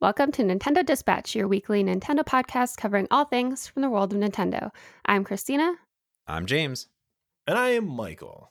Welcome to Nintendo Dispatch, your weekly Nintendo podcast covering all things from the world of Nintendo. I'm Christina. I'm James. And I am Michael.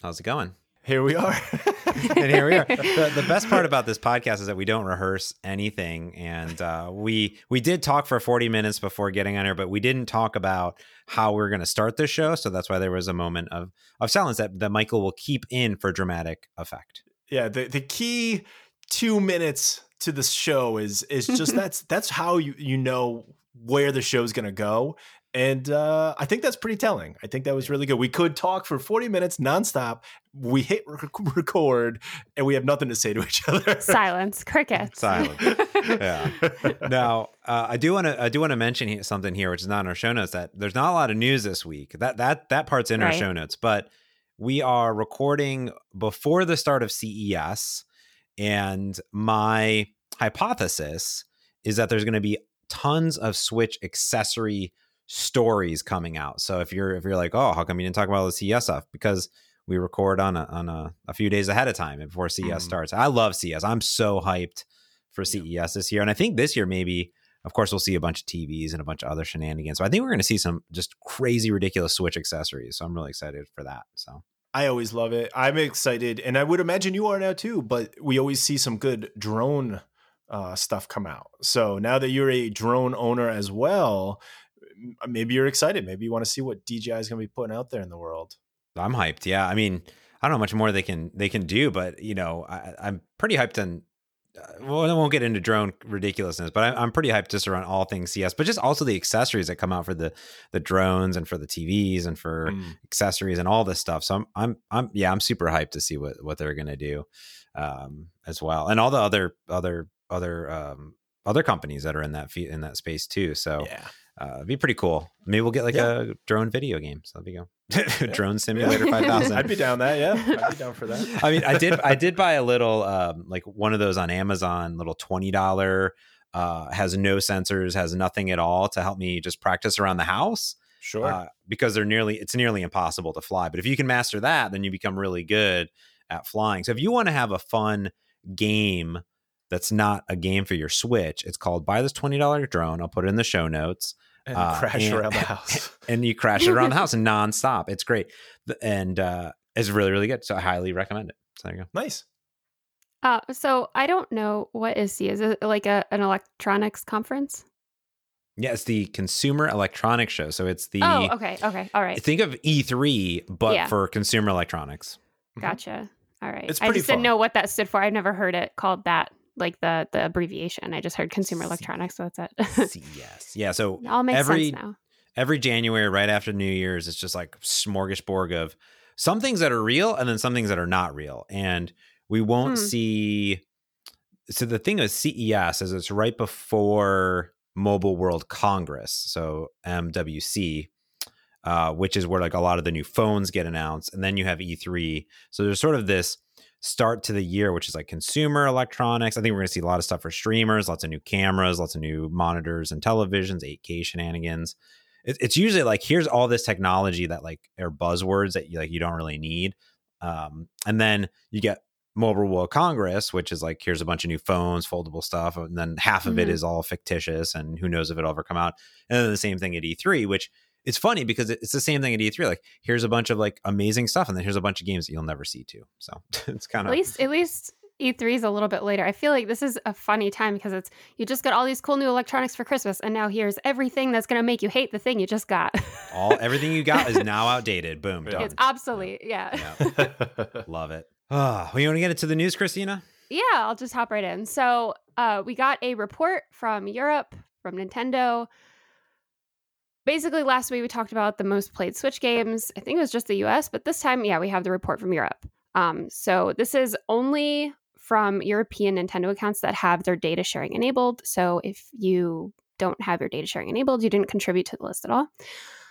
How's it going? Here we are. and here we are. The, the, best part about this podcast is that we don't rehearse anything, and uh, we we did talk for 40 minutes before getting on here, but we didn't talk about how we are going to start the show. So that's why there was a moment of of silence that, that Michael will keep in for dramatic effect. Yeah, the the key two minutes to the show is is just that's that's how you you know where the show's gonna go. And uh, I think that's pretty telling. I think that was really good. We could talk for 40 minutes nonstop. We hit record and we have nothing to say to each other. Silence, crickets. Silence. yeah. Now, uh, I do want to I do want to mention something here, which is not in our show notes. That there's not a lot of news this week. That that that part's in right. our show notes, but we are recording before the start of CES. And my hypothesis is that there's going to be tons of Switch accessory stories coming out. So if you're if you're like, oh, how come you didn't talk about all the CES stuff? Because we record on a on a, a few days ahead of time before CES mm. starts. I love CES. I'm so hyped for CES yeah. this year, and I think this year maybe. Of course, we'll see a bunch of TVs and a bunch of other shenanigans. So I think we're going to see some just crazy, ridiculous Switch accessories. So I'm really excited for that. So I always love it. I'm excited, and I would imagine you are now too. But we always see some good drone uh, stuff come out. So now that you're a drone owner as well, maybe you're excited. Maybe you want to see what DJI is going to be putting out there in the world. I'm hyped. Yeah, I mean, I don't know much more they can they can do, but you know, I, I'm pretty hyped on well, I won't get into drone ridiculousness, but I, am pretty hyped just around all things CES, but just also the accessories that come out for the the drones and for the TVs and for mm. accessories and all this stuff. So I'm I'm I'm yeah, I'm super hyped to see what what they're gonna do um, as well, and all the other other other um, other companies that are in that in that space too. So yeah. Uh, it'd be pretty cool. Maybe we'll get like yeah. a drone video game. So there you go. drone simulator 5000. I'd be down that. Yeah. I'd be down for that. I mean, I did, I did buy a little, um, like one of those on Amazon, little $20, uh, has no sensors, has nothing at all to help me just practice around the house. Sure. Uh, because they're nearly, it's nearly impossible to fly. But if you can master that, then you become really good at flying. So if you want to have a fun game that's not a game for your Switch, it's called Buy This $20 Drone. I'll put it in the show notes and uh, crash and, around the house. and you crash it around the house and nonstop. It's great. And uh, it's really, really good. So I highly recommend it. So there you go. Nice. Uh, so I don't know what is C. Is it like a, an electronics conference? Yeah, it's the Consumer Electronics Show. So it's the Oh, okay, okay, all right. Think of E3, but yeah. for consumer electronics. Gotcha. All right. It's I just fun. didn't know what that stood for. I've never heard it called that like the the abbreviation. I just heard consumer electronics, so that's it. yes, yeah. So it all makes every, sense now. Every January, right after New Year's, it's just like smorgasbord of some things that are real and then some things that are not real, and we won't hmm. see. So the thing with CES is it's right before Mobile World Congress, so MWC, uh, which is where like a lot of the new phones get announced, and then you have E3. So there's sort of this start to the year, which is like consumer electronics. I think we're going to see a lot of stuff for streamers, lots of new cameras, lots of new monitors and televisions, 8K shenanigans. it's usually like here's all this technology that like are buzzwords that you like you don't really need. Um, and then you get Mobile World Congress, which is like here's a bunch of new phones, foldable stuff, and then half of mm-hmm. it is all fictitious, and who knows if it'll ever come out. And then the same thing at E3, which it's funny because it's the same thing at E3. Like here's a bunch of like amazing stuff, and then here's a bunch of games that you'll never see too. So it's kind of at least at least E3 is a little bit later. I feel like this is a funny time because it's you just got all these cool new electronics for Christmas, and now here's everything that's going to make you hate the thing you just got. all everything you got is now outdated. Boom, done. It's obsolete. Yeah, yeah. love it. Oh, well, you want to get into the news, Christina? Yeah, I'll just hop right in. So, uh, we got a report from Europe from Nintendo basically last week we talked about the most played Switch games. I think it was just the US, but this time, yeah, we have the report from Europe. Um, so this is only from European Nintendo accounts that have their data sharing enabled. So if you don't have your data sharing enabled, you didn't contribute to the list at all.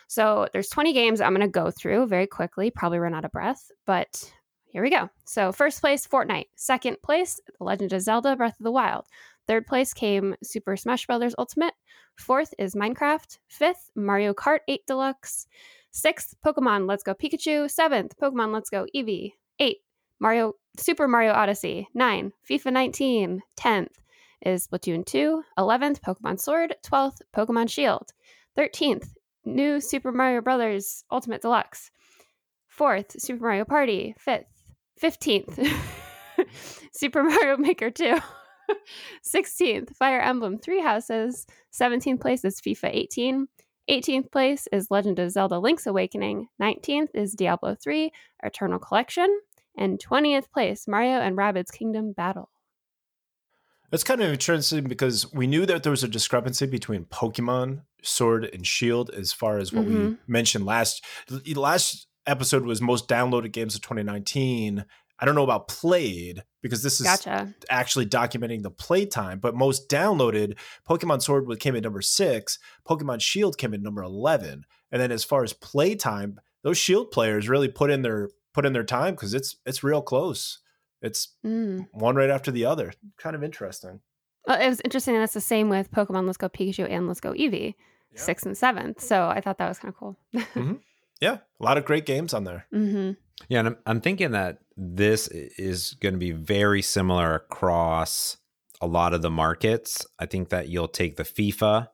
So there's 20 games I'm going to go through very quickly, probably run out of breath, but here we go. So first place, Fortnite. Second place, The Legend of Zelda Breath of the Wild. Third place came Super Smash Bros. Ultimate. Fourth is Minecraft. Fifth, Mario Kart 8 Deluxe. Sixth, Pokemon Let's Go Pikachu. Seventh, Pokemon Let's Go Eevee. Eight, Mario Super Mario Odyssey, 9. FIFA 19, 10th is Splatoon 2. 11th, Pokemon Sword. 12th, Pokemon Shield. 13th, New Super Mario Brothers Ultimate Deluxe. 4th, Super Mario Party. 5th, 15th, Super Mario Maker 2. 16th, Fire Emblem Three Houses. 17th place is FIFA 18. 18th place is Legend of Zelda Link's Awakening. 19th is Diablo 3 Eternal Collection. And 20th place, Mario and Rabbids Kingdom Battle. That's kind of interesting because we knew that there was a discrepancy between Pokemon Sword and Shield as far as what Mhm. we mentioned last last episode was most downloaded games of 2019. I don't know about played because this is Gotcha. actually documenting the playtime, but most downloaded Pokemon Sword came in number six, Pokemon Shield came in number eleven, and then as far as playtime, those Shield players really put in their put in their time because it's it's real close. It's Mm. one right after the other. Kind of interesting. Well, it was interesting. That's the same with Pokemon Let's Go Pikachu and Let's Go Eevee, Yeah. sixth and seventh. So I thought that was kind of cool. Yeah, a lot of great games on there. hmm Yeah, and I'm, I'm thinking that this is going to be very similar across a lot of the markets. I think that you'll take the FIFA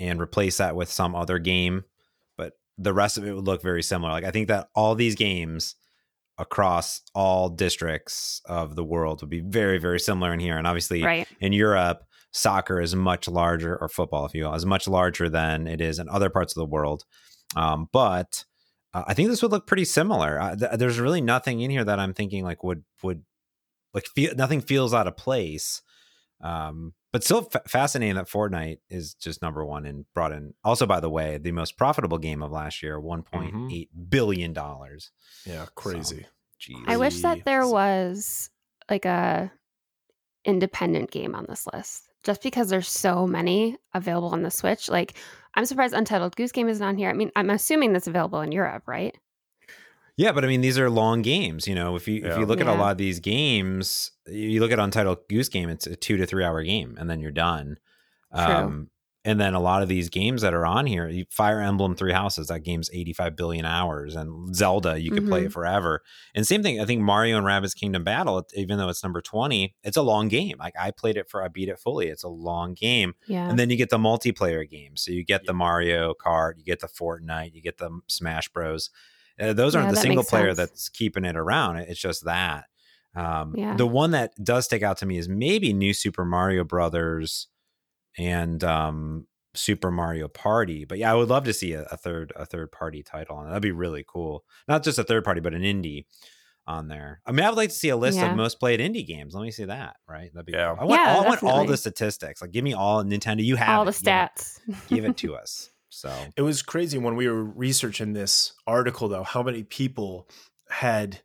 and replace that with some other game, but the rest of it would look very similar. Like I think that all these games across all districts of the world would be very, very similar in here. And obviously, Right. in Europe, soccer is much larger, or football, if you will, is much larger than it is in other parts of the world. Um, but uh, I think this would look pretty similar. Uh, th- there's really nothing in here that I'm thinking like would would like feel nothing feels out of place. Um, but still fa- fascinating that Fortnite is just number one and brought in. Also, by the way, the most profitable game of last year, one point eight billion dollars. Yeah, crazy. Jeez. I wish that there was like a independent game on this list. Just because there's so many available on the Switch, like I'm surprised Untitled Goose Game isn't on here. I mean, I'm assuming that's available in Europe, right? Yeah, but I mean, these are long games. You know, if you if you look at a lot of these games, you look at Untitled Goose Game, it's a two to three hour game, and then you're done. True. Um, and then a lot of these games that are on here, Fire Emblem Three Houses, that game's 85 billion hours, and Zelda, you could play Mhm. it forever. And same thing, I think Mario and Rabbids Kingdom Battle, even though it's number 20, it's a long game. Like I played it for, I beat it fully. It's a long game. Yeah. And then you get the multiplayer games. So you get the Mario Kart, you get the Fortnite, you get the Smash Bros. Uh, those aren't Yeah, the single player sense. that's keeping it around. It's just that. Um, Yeah. The one that does stick out to me is maybe New Super Mario Brothers and um, Super Mario Party. But yeah, I would love to see a, a third a third party title on it. That'd be really cool. Not just a third party, but an indie on there. I mean, I would like to see a list Yeah. of most played indie games. Let me see that. Right? That'd be Yeah. cool. I want, Yeah, all, I want all the statistics. Like, give me all Nintendo. You have all the it. Give it- stats. give it to us. So It was crazy when we were researching this article, though, how many people had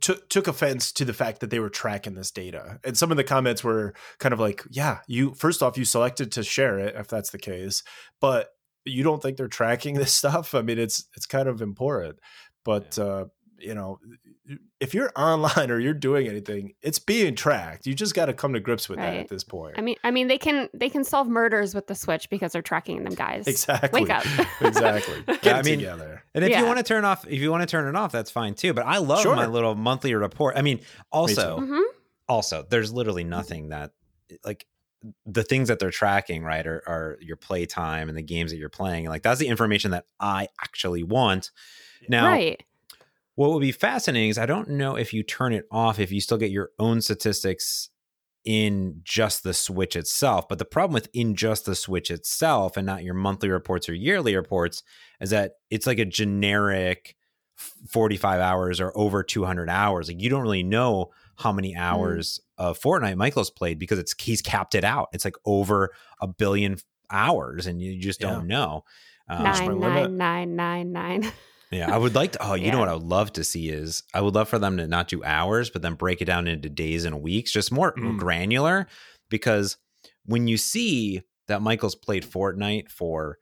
took took offense to the fact that they were tracking this data. And some of the comments were kind of like, yeah, you first off, you selected to share it if that's the case, but you don't think they're tracking this stuff. I mean, it's it's kind of important. But uh, you know, if you're online or you're doing anything, it's being tracked. You just got to come to grips with that at this point. I mean, I mean, they can they can solve murders with the Switch because they're tracking them, guys. exactly. Wake up. exactly. Get Yeah, I mean, together. And if Yeah. you want to turn off, if you want to turn it off, that's fine too. But I love Sure. my little monthly report. I mean, also, too. hmm also, there's literally nothing that like the things that they're tracking, right, are, are your play time and the games that you're playing. Like that's the information that I actually want. Now, right. What would be fascinating is I don't know if you turn it off if you still get your own statistics in just the Switch itself. But the problem with in just the Switch itself and not your monthly reports or yearly reports is that it's like a generic 45 hours or over 200 hours. Like you don't really know how many hours of Fortnite Michael's played because it's he's capped it out. It's like over a billion hours and you just don't know. Um, my Nine limit. nine nine nine nine. yeah, I would like to. Oh, you know what I would love to see is I would love for them to not do hours, but then break it down into days and weeks, just more Mm. granular. Because when you see that Michael's played Fortnite for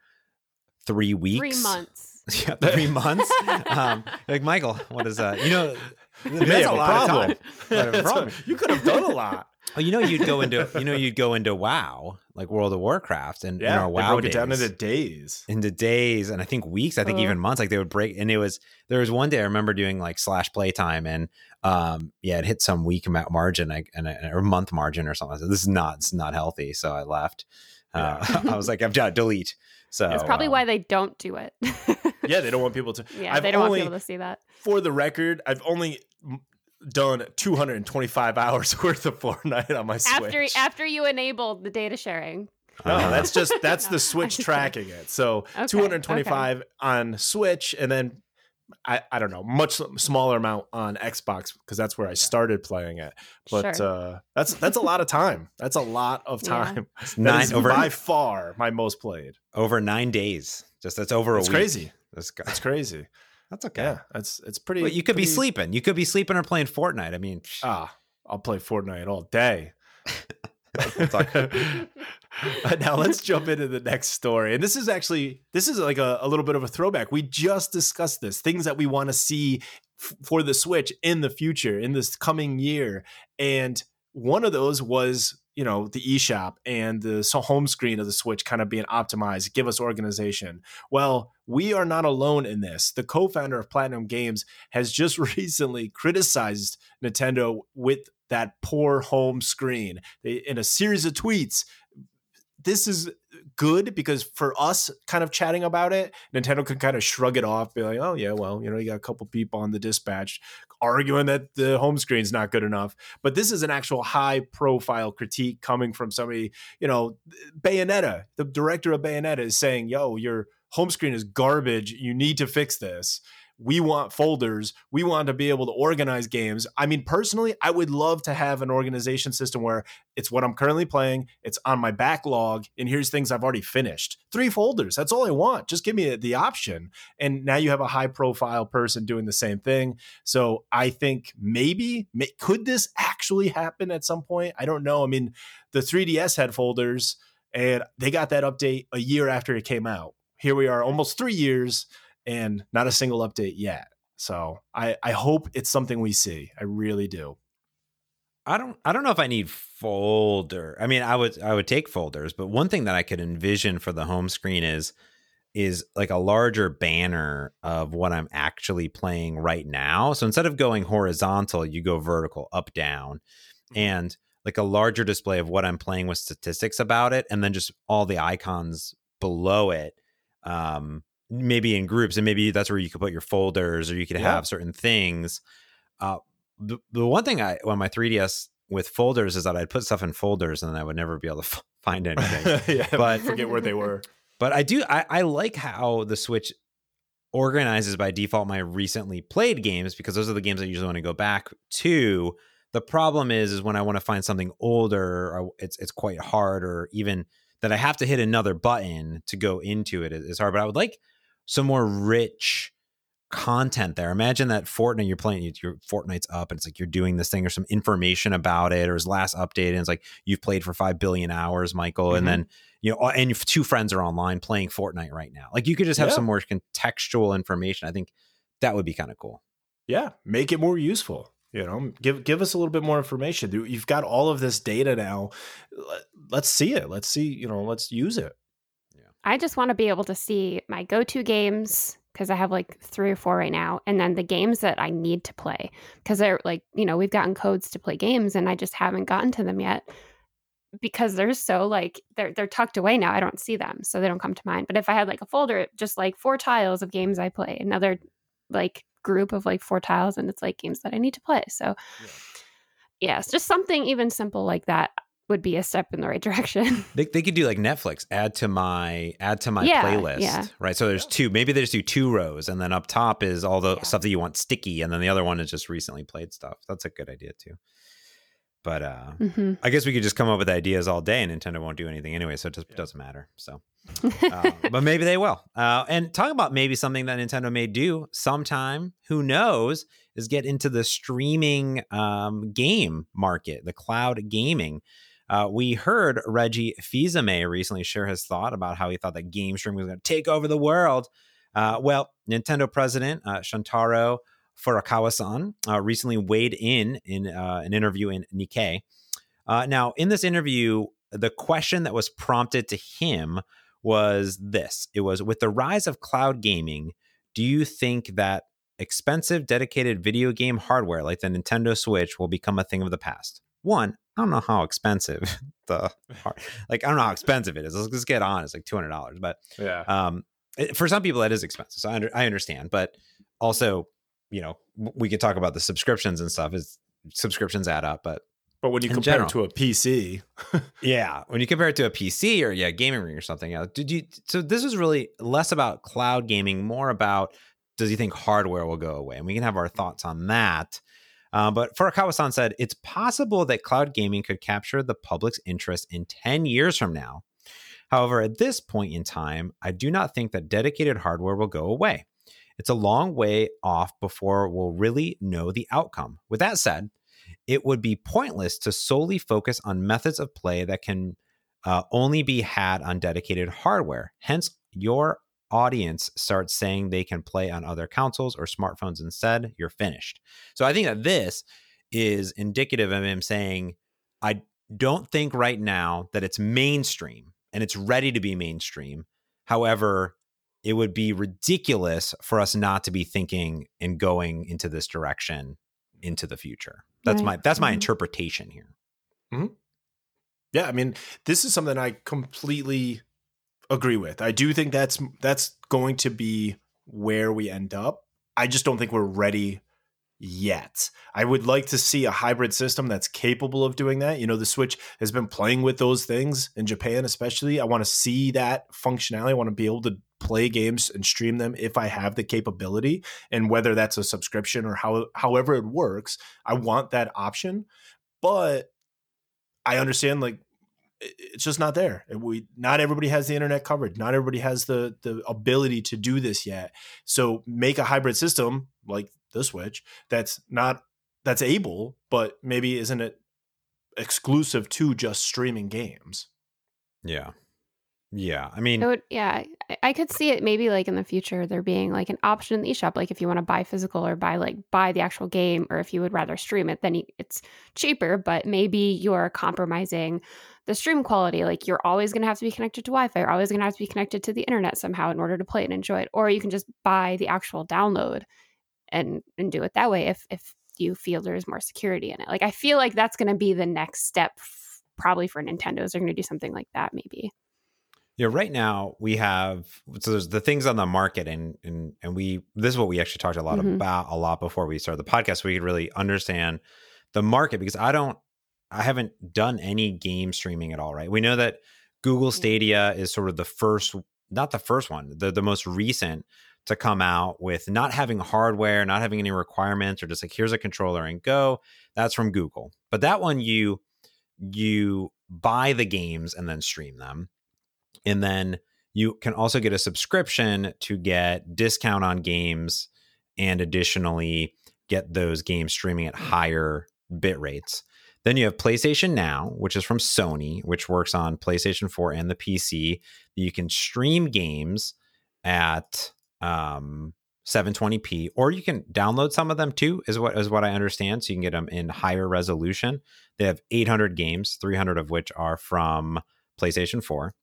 three weeks, Three months. yeah, three months, um, like Michael, what is that? You know, that's a a lot problem. of time. Might have a problem. what- you could have done a lot. Oh, you know you'd go into you know you'd go into WoW like World of Warcraft and yeah, in our WoW broke days, it down into days, into days, and I think weeks. I think Uh. even months. Like they would break, and it was there was one day I remember doing like slash playtime, and um yeah, it hit some week amount margin like and a, or month margin or something. I said, this is not this is not healthy, so I left. Uh, I was like, I've got delete. So It's probably um, why they don't do it. yeah, they don't want people to. yeah, I've they don't only, want people to see that. for the record, I've only m- done 225 hours worth of Fortnite on my After Switch. after you enabled the data sharing. no, uh, that's just that's No, the Switch tracking it. So Okay, 225 on Switch, and then I, I don't know much smaller amount on Xbox because that's where I started playing it. But Sure. uh, that's that's a lot of time. That's a lot of Yeah. time. That nine is over by far my most played. over nine days. Just that's over It's a week. crazy. That's, It's crazy. That's okay. Yeah, it's it's pretty. But you could be sleeping. You could be sleeping or playing Fortnite. I mean, Ah, I'll play Fortnite all day. Now let's jump into the next story. And this is actually this is like a, a little bit of a throwback. We just discussed this, things that we want to see f- for the Switch in the future, in this coming year. And one of those was, you know, the eShop and the home screen of the Switch kind of being optimized, give us organization. Well, we are not alone in this. The co-founder of Platinum Games has just recently criticized Nintendo with that poor home screen. In a series of tweets, this is good because for us kind of chatting about it, Nintendo can kind of shrug it off, be like, oh, yeah, well, you know, you got a couple people on the dispatch arguing that the home screen's not good enough. But this is an actual high profile critique coming from somebody, you know, Bayonetta, the director of Bayonetta is saying, yo, your home screen is garbage. You need to fix this. We want folders. We want to be able to organize games. I mean, personally, I would love to have an organization system where it's what I'm currently playing, it's on my backlog, and here's things I've already finished. Three folders. That's all I want. Just give me the option. And now you have a high profile person doing the same thing. So I think maybe, may, could this actually happen at some point? I don't know. I mean, the 3DS had folders, and they got that update a year after it came out. Here we are, almost three years and not a single update yet. So I, I hope it's something we see. I really do. I don't I don't know if I need folder. I mean, I would I would take folders, but one thing that I could envision for the home screen is is like a larger banner of what I'm actually playing right now. So instead of going horizontal, you go vertical, up down. Mm-hmm. And like a larger display of what I'm playing with statistics about it and then just all the icons below it. Um maybe in groups and maybe that's where you could put your folders or you could Yeah. have certain things. Uh the, the one thing I on my 3DS with folders is that I'd put stuff in folders and then I would never be able to f- find anything. yeah, But- forget where they were. but I do I, I like how the Switch organizes by default my recently played games because those are the games I usually want to go back to. The problem is is when I want to find something older, or it's it's quite hard, or even that I have to hit another button to go into it is hard. But I would like some more rich content there. Imagine that Fortnite you're playing, your Fortnite's up, and it's like you're doing this thing, or some information about it, or his last update, and it's like you've played for five billion hours, Michael, Mhm. and then you know, and your two friends are online playing Fortnite right now. Like you could just have Yeah. some more contextual information. I think that would be kind of cool. Yeah, make it more useful. You know, give give us a little bit more information. You- You've got all of this data now. Let- Let's see it. Let's see. You know, let's use it. yeah. I just want to be able to see my go to games because I have like three or four right now, and then the games that I need to play because they're like, you know, we've gotten codes to play games and I just haven't gotten to them yet because they're so like they're they're tucked away now. I don't see them, so they don't come to mind. But if I had like a folder, just like four tiles of games I play, another like group of like four tiles, and it's like games that I need to play. So, yes, just something even simple like that would be a step in the right direction. They, they could do like Netflix, add to my add to my Yeah, playlist, yeah. right? So there's two. Maybe they just do two rows, and then up top is all the Yeah. stuff that you want sticky, and then the other one is just recently played stuff. That's a good idea too. But uh, hmm I guess we could just come up with ideas all day, and Nintendo won't do anything anyway, so it just Yeah. doesn't matter. So, uh, but maybe they will. Uh, and talk about maybe something that Nintendo may do sometime. Who knows? Is get into the streaming um, game market, the cloud gaming. Uh, we heard Reggie Fils-Aimé recently share his thought about how he thought that game streaming was going to take over the world. Uh, well, Nintendo president uh, Shuntaro Furukawa-san uh, recently weighed in in uh, an interview in Nikkei. Uh, now, in this interview, the question that was prompted to him was this. It was with the rise of cloud gaming do you think that expensive dedicated video game hardware like the nintendo switch will become a thing of the past? One i don't know how expensive the like i don't know how expensive it is. Let's just get honest, like $200 but yeah. um it, for some people that is expensive so I, under, I understand but also you know we could talk about the subscriptions and stuff is subscriptions add up but but when you compare general. it to a PC, yeah, when you compare it to a PC or yeah, gaming ring or something, yeah. Did you? So this is really less about cloud gaming, more about does he think hardware will go away, and we can have our thoughts on that. Uh, but Furukawa-san said it's possible that cloud gaming could capture the public's interest in ten years from now. However, at this point in time, I do not think that dedicated hardware will go away. It's a long way off before we'll really know the outcome. With that said, it would be pointless to solely focus on methods of play that can uh, only be had on dedicated hardware. Hence, your audience starts saying they can play on other consoles or smartphones instead, you're finished. So I think that this is indicative of him saying, I don't think right now that it's mainstream and it's ready to be mainstream. However, it would be ridiculous for us not to be thinking and going into this direction into the future. That's right. my that's my mm-hmm. interpretation here. Mm-hmm. Yeah, I mean, this is something I completely agree with. I do think that's that's going to be where we end up. I just don't think we're ready yet. I would like to see a hybrid system that's capable of doing that. You know, the Switch has been playing with those things in Japan, especially. I want to see that functionality. I want to be able to play games and stream them if I have the capability. And whether that's a subscription or how however it works, I want that option. But I understand like it's just not there. We not everybody has the internet covered. Not everybody has the the ability to do this yet. So make a hybrid system like the Switch that's not that's able, but maybe isn't it exclusive to just streaming games? Yeah. Yeah, I mean, yeah, I could see it maybe like in the future there being like an option in the eShop, like if you want to buy physical or buy like buy the actual game, or if you would rather stream it, then it's cheaper, but maybe you're compromising the stream quality. Like you're always going to have to be connected to Wi-Fi, you're always going to have to be connected to the internet somehow in order to play and enjoy it, or you can just buy the actual download and and do it that way if if you feel there's more security in it. Like I feel like that's going to be the next step, f- probably for Nintendo's. They're going to do something like that, maybe yeah right now we have so there's the things on the market and and and we this is what we actually talked a lot mm-hmm. about a lot before we started the podcast so we could really understand the market because i don't i haven't done any game streaming at all right we know that google mm. stadia is sort of the first not the first one the, the most recent to come out with not having hardware not having any requirements or just like here's a controller and go that's from google but that one you you buy the games and then stream them and then you can also get a subscription to get discount on games and additionally get those games streaming at higher bit rates. Then you have PlayStation Now, which is from Sony, which works on PlayStation 4 and the PC. You can stream games at um, 720p, or you can download some of them too, is what is what I understand. So you can get them in higher resolution. They have 800 games, 300 of which are from PlayStation 4.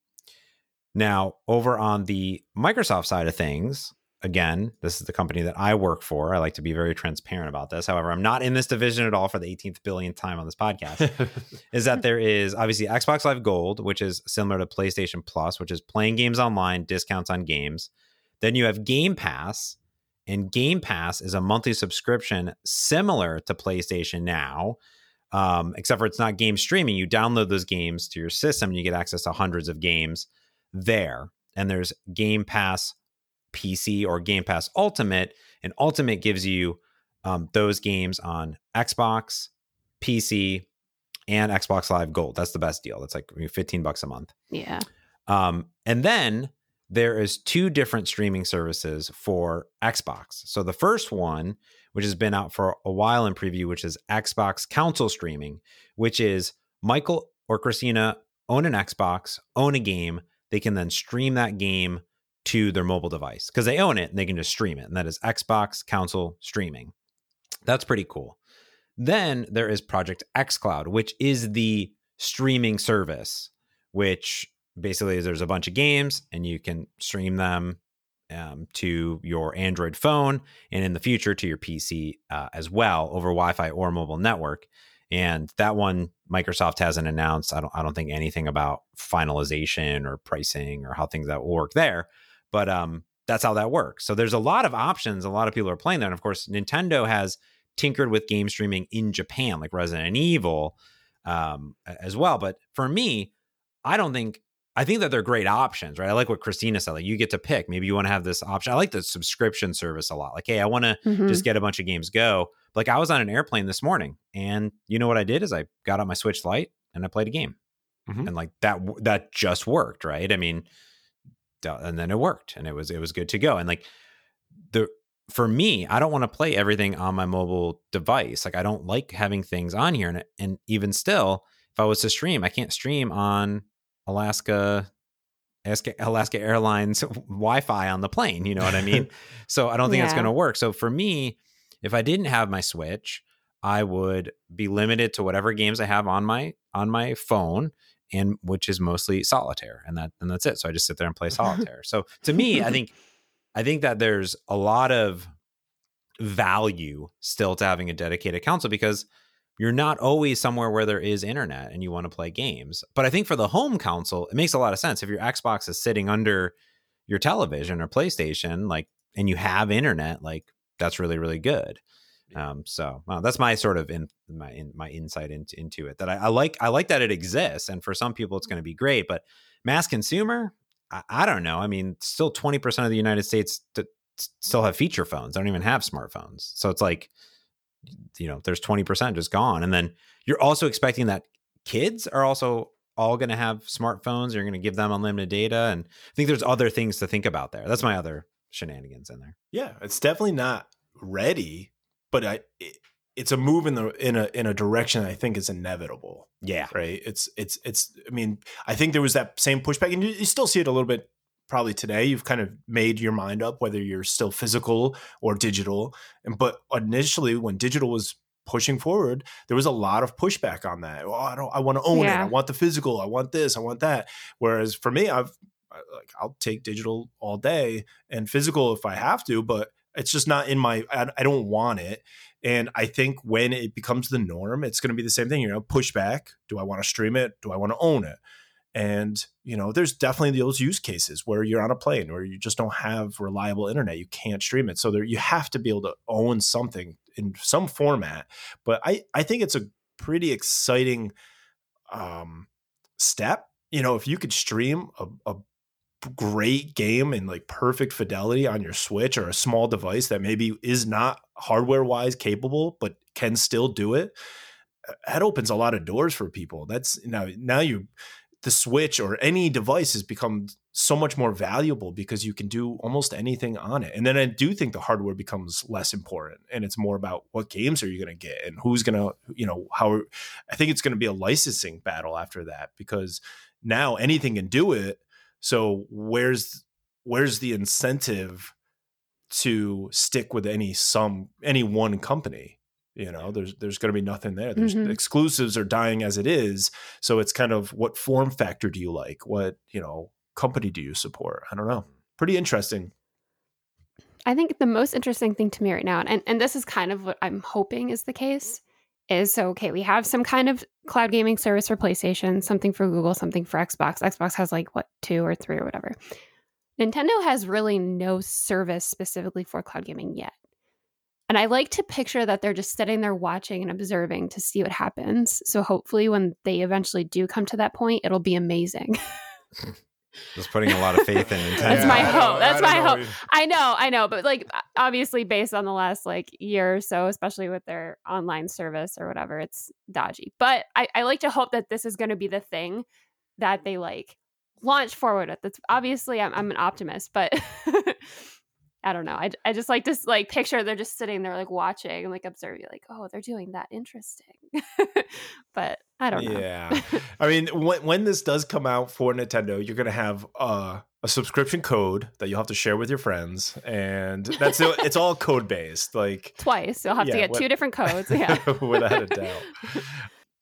Now, over on the Microsoft side of things, again, this is the company that I work for. I like to be very transparent about this. However, I'm not in this division at all for the 18th billionth time on this podcast. is that there is obviously Xbox Live Gold, which is similar to PlayStation Plus, which is playing games online, discounts on games. Then you have Game Pass, and Game Pass is a monthly subscription similar to PlayStation Now. Um, except for it's not game streaming. You download those games to your system and you get access to hundreds of games there. And there's Game Pass PC or Game Pass Ultimate. And Ultimate gives you um, those games on Xbox, PC, and Xbox Live Gold. That's the best deal. That's like 15 bucks a month. Yeah. Um, and then there is two different streaming services for Xbox. So the first one, which has been out for a while in preview, which is Xbox Console Streaming, which is Michael or Christina own an Xbox, own a game, they can then stream that game to their mobile device because they own it and they can just stream it. And that is Xbox console streaming. That's pretty cool. Then there is Project xCloud, which is the streaming service, which basically is there's a bunch of games and you can stream them um, to your Android phone and in the future to your PC uh, as well over Wi-Fi or mobile network. And that one Microsoft hasn't announced. I don't I don't think anything about finalization or pricing or how things that will work there. But um, that's how that works. So there's a lot of options. A lot of people are playing there, And of course, Nintendo has tinkered with game streaming in Japan, like Resident Evil, um, as well. But for me, I don't think I think that they're great options, right? I like what Christina said. Like you get to pick. Maybe you want to have this option. I like the subscription service a lot. Like, hey, I want to mm-hmm. just get a bunch of games go. Like I was on an airplane this morning, and you know what I did is I got on my Switch Lite and I played a game, mm-hmm. and like that that just worked, right? I mean, and then it worked, and it was it was good to go. And like the for me, I don't want to play everything on my mobile device. Like I don't like having things on here, and and even still, if I was to stream, I can't stream on Alaska Alaska Airlines Wi-Fi on the plane. You know what I mean? so I don't think yeah. that's going to work. So for me, if I didn't have my Switch, I would be limited to whatever games I have on my on my phone, and which is mostly solitaire, and that and that's it. So I just sit there and play solitaire. so to me, I think I think that there's a lot of value still to having a dedicated console because you're not always somewhere where there is internet and you want to play games. But I think for the home console, it makes a lot of sense. If your Xbox is sitting under your television or PlayStation, like, and you have internet, like, that's really, really good. Um, so well, that's my sort of in my in my insight into into it. That I, I like I like that it exists, and for some people it's going to be great. But mass consumer, I, I don't know. I mean, still twenty percent of the United States t- still have feature phones. They don't even have smartphones. So it's like you know there's 20% just gone and then you're also expecting that kids are also all going to have smartphones you're going to give them unlimited data and i think there's other things to think about there that's my other shenanigans in there yeah it's definitely not ready but i it, it's a move in the in a in a direction I think is inevitable. Yeah. Right. It's it's it's. I mean, I think there was that same pushback, and you, you still see it a little bit probably today you've kind of made your mind up whether you're still physical or digital and but initially when digital was pushing forward there was a lot of pushback on that oh i don't i want to own yeah. it i want the physical i want this i want that whereas for me i've like i'll take digital all day and physical if i have to but it's just not in my i, I don't want it and i think when it becomes the norm it's going to be the same thing you know pushback do i want to stream it do i want to own it and, you know, there's definitely those use cases where you're on a plane or you just don't have reliable internet. You can't stream it. So there you have to be able to own something in some format. But I, I think it's a pretty exciting um, step. You know, if you could stream a, a great game and like perfect fidelity on your Switch or a small device that maybe is not hardware wise capable, but can still do it, uh, that opens a lot of doors for people. That's now, now you, the Switch or any device has become so much more valuable because you can do almost anything on it. And then I do think the hardware becomes less important and it's more about what games are you going to get and who's going to, you know, how I think it's going to be a licensing battle after that because now anything can do it. So where's where's the incentive to stick with any some any one company? you know there's there's going to be nothing there. There's mm-hmm. exclusives are dying as it is. So it's kind of what form factor do you like? What you know company do you support? I don't know. Pretty interesting. I think the most interesting thing to me right now and and this is kind of what i'm hoping is the case is so okay we have some kind of cloud gaming service for playstation something for google something for xbox xbox has like what two or three or whatever nintendo has really no service specifically for cloud gaming yet and I like to picture that they're just sitting there watching and observing to see what happens. So hopefully, when they eventually do come to that point, it'll be amazing. just putting a lot of faith in Nintendo. That's my hope. That's my hope. I know, I know, but like obviously based on the last like year or so, especially with their online service or whatever, it's dodgy. But I, I like to hope that this is going to be the thing that they like launch forward with. That's obviously I'm, I'm an optimist, but I don't know. I, I just like to like picture they're just sitting there like watching and like observing like oh they're doing that interesting, but I don't know. Yeah, I mean when when this does come out for Nintendo, you're gonna have uh, a subscription code that you'll have to share with your friends, and that's it's all code based. Like twice, you'll have yeah, to get what, two different codes. Yeah, without a doubt.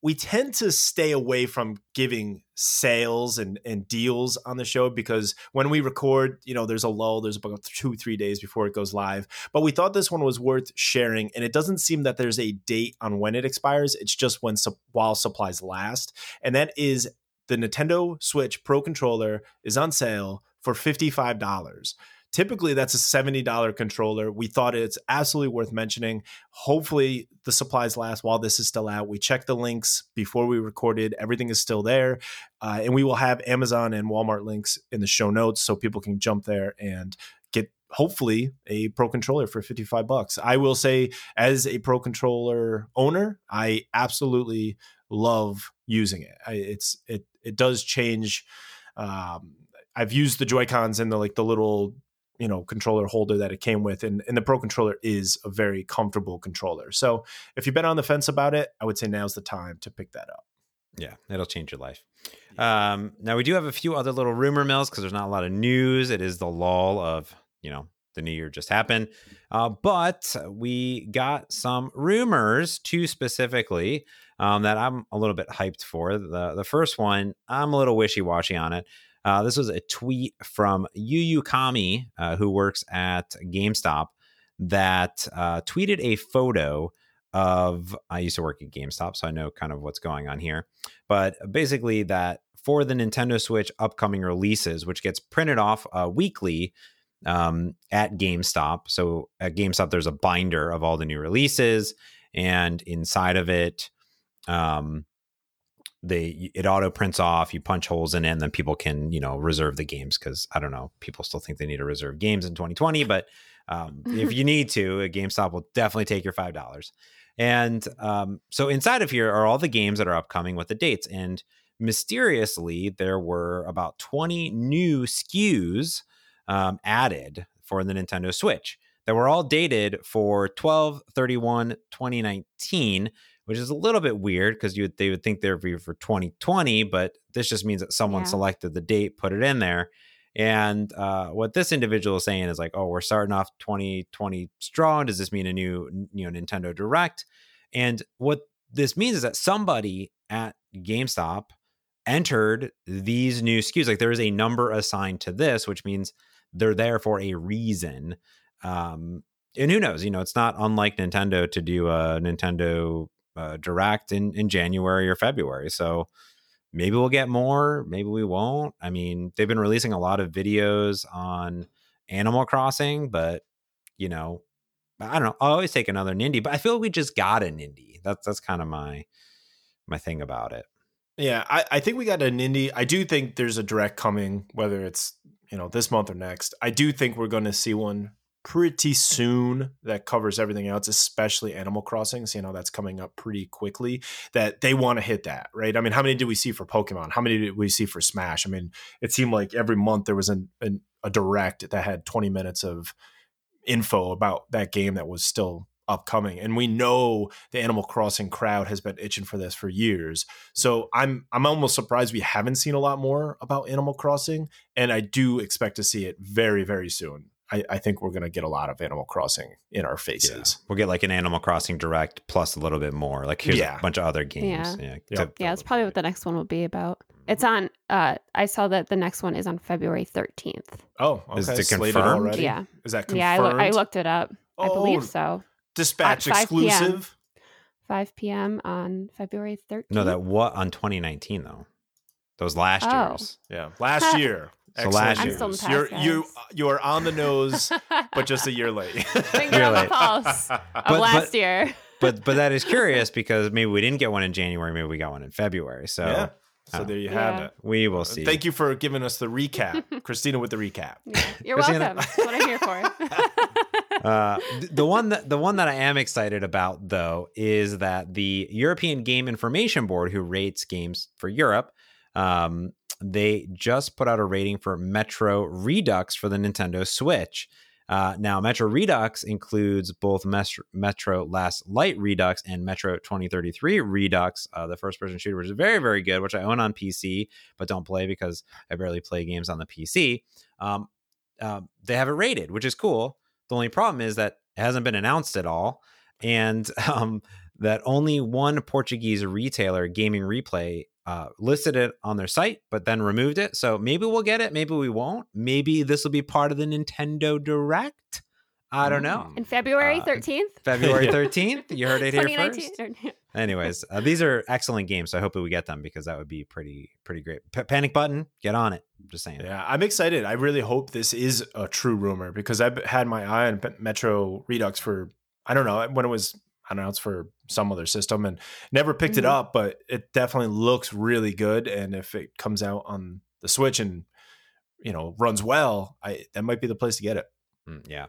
We tend to stay away from giving sales and, and deals on the show because when we record, you know, there's a lull, there's about two, three days before it goes live. But we thought this one was worth sharing. And it doesn't seem that there's a date on when it expires. It's just when while supplies last. And that is the Nintendo Switch Pro controller is on sale for $55. Typically, that's a $70 controller. We thought it's absolutely worth mentioning. Hopefully, the supplies last while this is still out. We checked the links before we recorded, everything is still there. Uh, and we will have Amazon and Walmart links in the show notes so people can jump there and get hopefully a pro controller for 55 bucks. I will say as a pro controller owner, I absolutely love using it. I, it's it it does change um, I've used the Joy Cons and the like the little you know controller holder that it came with and, and the pro controller is a very comfortable controller. So if you've been on the fence about it i would say now's the time to pick that up. Yeah it'll change your life. Um, now we do have a few other little rumor mills because there's not a lot of news. It is the lull of you know the new year just happened. Uh, but we got some rumors too specifically um, that i'm a little bit hyped for. The, the first one i'm a little wishy-washy on it uh, this was a tweet from Yu Kami, uh, who works at GameStop, that uh, tweeted a photo of. I used to work at GameStop, so I know kind of what's going on here. But basically, that for the Nintendo Switch upcoming releases, which gets printed off uh, weekly um, at GameStop. So at GameStop, there's a binder of all the new releases, and inside of it, um, they it auto prints off you punch holes in it and then people can you know reserve the games because i don't know people still think they need to reserve games in 2020 but um, if you need to a gamestop will definitely take your five dollars. And um, so inside of here are all the games that are upcoming with the dates and mysteriously there were about 20 new skus um, added for the nintendo switch that were all dated for 12 31 2019 which is a little bit weird because you they would think they're for 2020, but this just means that someone yeah. selected the date, put it in there. And uh, what this individual is saying is like, oh, we're starting off 2020 strong. Does this mean a new, you know, Nintendo Direct? And what this means is that somebody at GameStop entered these new SKUs. Like there is a number assigned to this, which means they're there for a reason. Um, and who knows? You know, it's not unlike Nintendo to do a Nintendo uh, direct in in January or February. So maybe we'll get more, maybe we won't. I mean, they've been releasing a lot of videos on Animal Crossing, but you know, I don't know. I'll always take another Nindie, but I feel like we just got a Nindie. That's that's kind of my my thing about it. Yeah, I, I think we got an Nindie. I do think there's a direct coming, whether it's you know this month or next. I do think we're going to see one pretty soon that covers everything else, especially Animal Crossing. You know, that's coming up pretty quickly that they want to hit that, right? I mean, how many did we see for Pokemon? How many did we see for Smash? I mean, it seemed like every month there was an, an a direct that had 20 minutes of info about that game that was still upcoming and we know the animal crossing crowd has been itching for this for years so i'm i'm almost surprised we haven't seen a lot more about animal crossing and i do expect to see it very very soon I, I think we're going to get a lot of Animal Crossing in our faces. Yeah. We'll get like an Animal Crossing Direct plus a little bit more. Like here's yeah. a bunch of other games. Yeah, yeah, yep. yeah that's probably what the next one will be about. It's on. uh I saw that the next one is on February thirteenth. Oh, okay. Is it confirmed already? Yeah. Is that confirmed? Yeah, I, lo- I looked it up. Oh, I believe so. Dispatch exclusive. 5 p.m. on February 13th. No, that what on 2019 though. Those last oh. years. Yeah, last year. So last year, you're you you are on the nose, but just a year late. Finger on the pulse of but, last but, year. but but that is curious because maybe we didn't get one in January, maybe we got one in February. So yeah. So there you have yeah. it. We will see. Thank you for giving us the recap, Christina, with the recap. Yeah. You're welcome. That's what I'm here for. uh, the one that the one that I am excited about though is that the European Game Information Board, who rates games for Europe, um, they just put out a rating for Metro Redux for the Nintendo Switch. Uh, now, Metro Redux includes both Metro Last Light Redux and Metro 2033 Redux, uh, the first person shooter, which is very, very good, which I own on PC, but don't play because I barely play games on the PC. Um, uh, they have it rated, which is cool. The only problem is that it hasn't been announced at all. And um, that only one Portuguese retailer, Gaming Replay, uh, listed it on their site, but then removed it. So maybe we'll get it, maybe we won't. Maybe this will be part of the Nintendo Direct. I don't know. In February Uh, 13th, February 13th. You heard it here first. Anyways, uh, these are excellent games. So I hope we get them because that would be pretty, pretty great. P- Panic button, get on it. I'm just saying. Yeah, I'm excited. I really hope this is a true rumor because I've had my eye on Metro Redux for I don't know when it was announced for some other system and never picked it Mhm. up, but it definitely looks really good. And if it comes out on the Switch and you know runs well, I that might be the place to get it. Mm, yeah.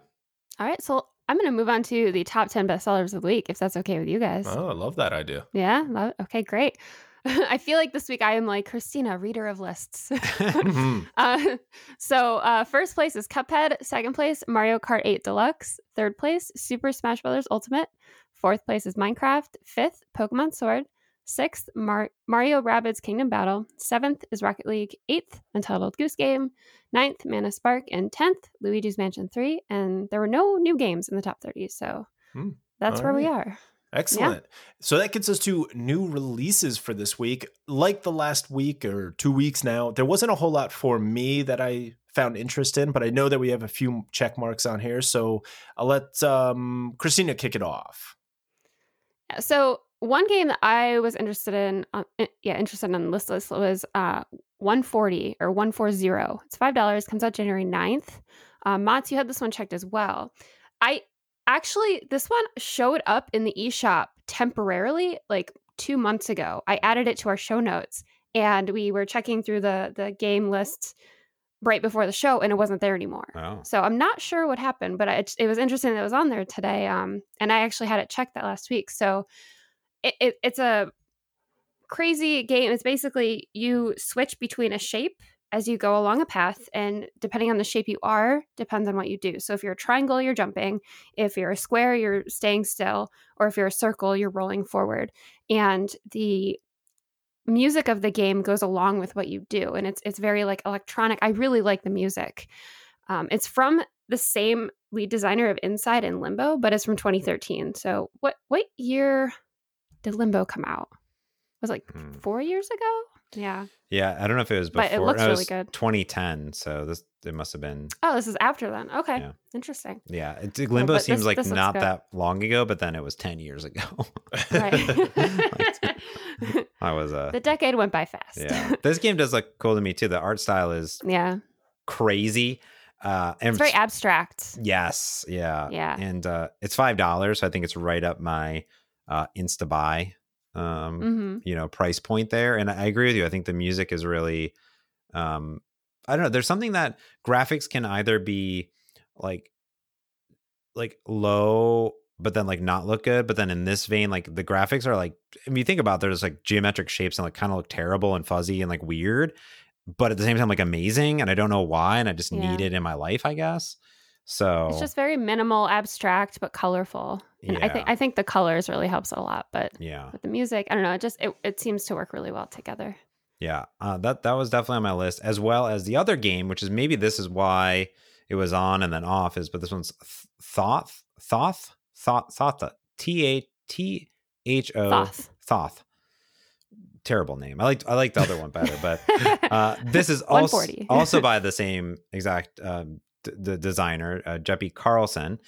All right, so I'm going to move on to the top 10 bestsellers of the week, if that's okay with you guys. Oh, I love that idea. Yeah. love- Okay, great. I feel like this week I am like Christina, reader of lists. Mhm. uh, so uh, first place is Cuphead. Second place, Mario Kart 8 Deluxe. Third place, Super Smash Bros. Ultimate. Fourth place is Minecraft. Fifth, Pokemon Sword. Sixth, Mar- Mario Rabbids Kingdom Battle. Seventh is Rocket League. Eighth, Untitled Goose Game. Ninth, Mana Spark. And tenth, Luigi's Mansion 3. And there were no new games in the top 30. So Hmm. that's All where we are. Excellent. So that gets us to new releases for this week. Like the last week or two weeks now, there wasn't a whole lot for me that I found interest in, but I know that we have a few check marks on here. So I'll let um, Christina kick it off. Yeah, So one game that I was interested in, uh, yeah, interested in this list was uh, 140 or 140. It's five dollars. Comes out January 9th. Uh, Mats, you had this one checked as well. I actually this one showed up in the eShop temporarily, like two months ago. I added it to our show notes, and we were checking through the the game lists right before the show, and it wasn't there anymore. Oh. So I'm not sure what happened, but I, it was interesting that it was on there today. Um, and I actually had it checked that last week. So it, it, it's a crazy game. It's basically you switch between a shape as you go along a path, and depending on the shape you are, depends on what you do. So if you're a triangle, you're jumping. If you're a square, you're staying still. Or if you're a circle, you're rolling forward. And the music of the game goes along with what you do and it's it's very like electronic. I really like the music. Um, it's from the same lead designer of inside and limbo but it's from 2013 so what what year did limbo come out? Was like Hmm. four years ago yeah Yeah, I don't know if it was before. But it looks no, really good. 2010, so this it must have been. oh this is after then okay Yeah. interesting Yeah, it, Limbo seems this- like this not good. that long ago, but then it was 10 years ago. right I was uh the decade went by fast yeah. This game does look cool to me too. The art style is yeah crazy. Uh and it's very abstract Yes, yeah. Yeah. And uh it's five dollars, so I think it's right up my uh insta buy um hmm you know price point there and i agree with you i think the music is really um i don't know there's something that graphics can either be like like low but then like not look good but then in this vein like the graphics are like i mean you think about there's like geometric shapes and like kind of look terrible and fuzzy and like weird but at the same time like amazing and i don't know why and i just Yeah. need it in my life i guess so it's just very minimal abstract but colorful and i think i think the colors really helps a lot but yeah with the music i don't know it just it, it seems to work really well together Yeah, uh, that that was definitely on my list, as well as the other game, which is maybe this is why it was on and then off. Is but this one's Th- Thoth, Thoth, Thoth, Thoth, T A T H O Thoth. Thoth. Terrible name. I liked I liked the other one better, but uh, this is also also by the same exact um, d- the designer uh, Jeppe Carlsen,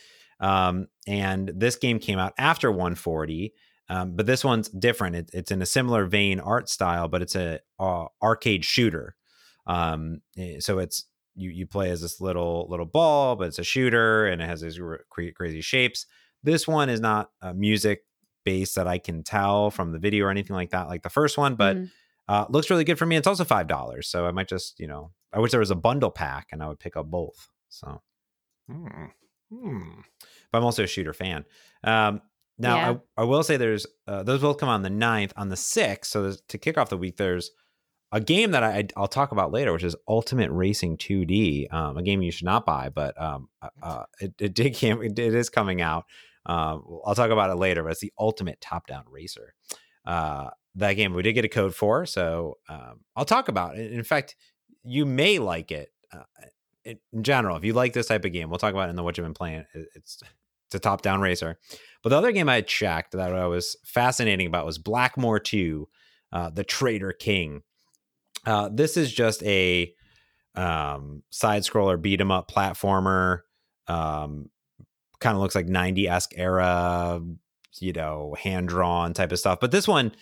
um, and this game came out after 140. Um, but this one's different. It, it's in a similar vein art style, but it's a uh, arcade shooter. Um, eh, so it's you you play as this little little ball, but it's a shooter and it has these r- crazy shapes. This one is not uh, music based that I can tell from the video or anything like that, like the first one, but Mhm. uh, looks really good for me. It's also five dollars, so I might just you know I wish there was a bundle pack and I would pick up both. So, Hmm. Hmm. but I'm also a shooter fan. Um, now Yeah. I, I will say there's uh, those both come on the 9th. on the sixth. So to kick off the week, there's a game that I I'll talk about later, which is Ultimate Racing 2D, um, a game you should not buy, but um, uh, uh, it, it did came, it, it is coming out. Um, I'll talk about it later, but it's the Ultimate Top Down Racer. Uh, that game we did get a code for, so um, I'll talk about it. In fact, you may like it. In in general, if you like this type of game, we'll talk about it in the what you've been playing. It's it's a top down racer. But the other game I checked that I was fascinating about was Blackmoor 2, uh, The Traitor King. Uh, this is just a um, side scroller beat 'em up platformer. Um, kind of looks like 90 esque era, you know, hand drawn type of stuff. But this one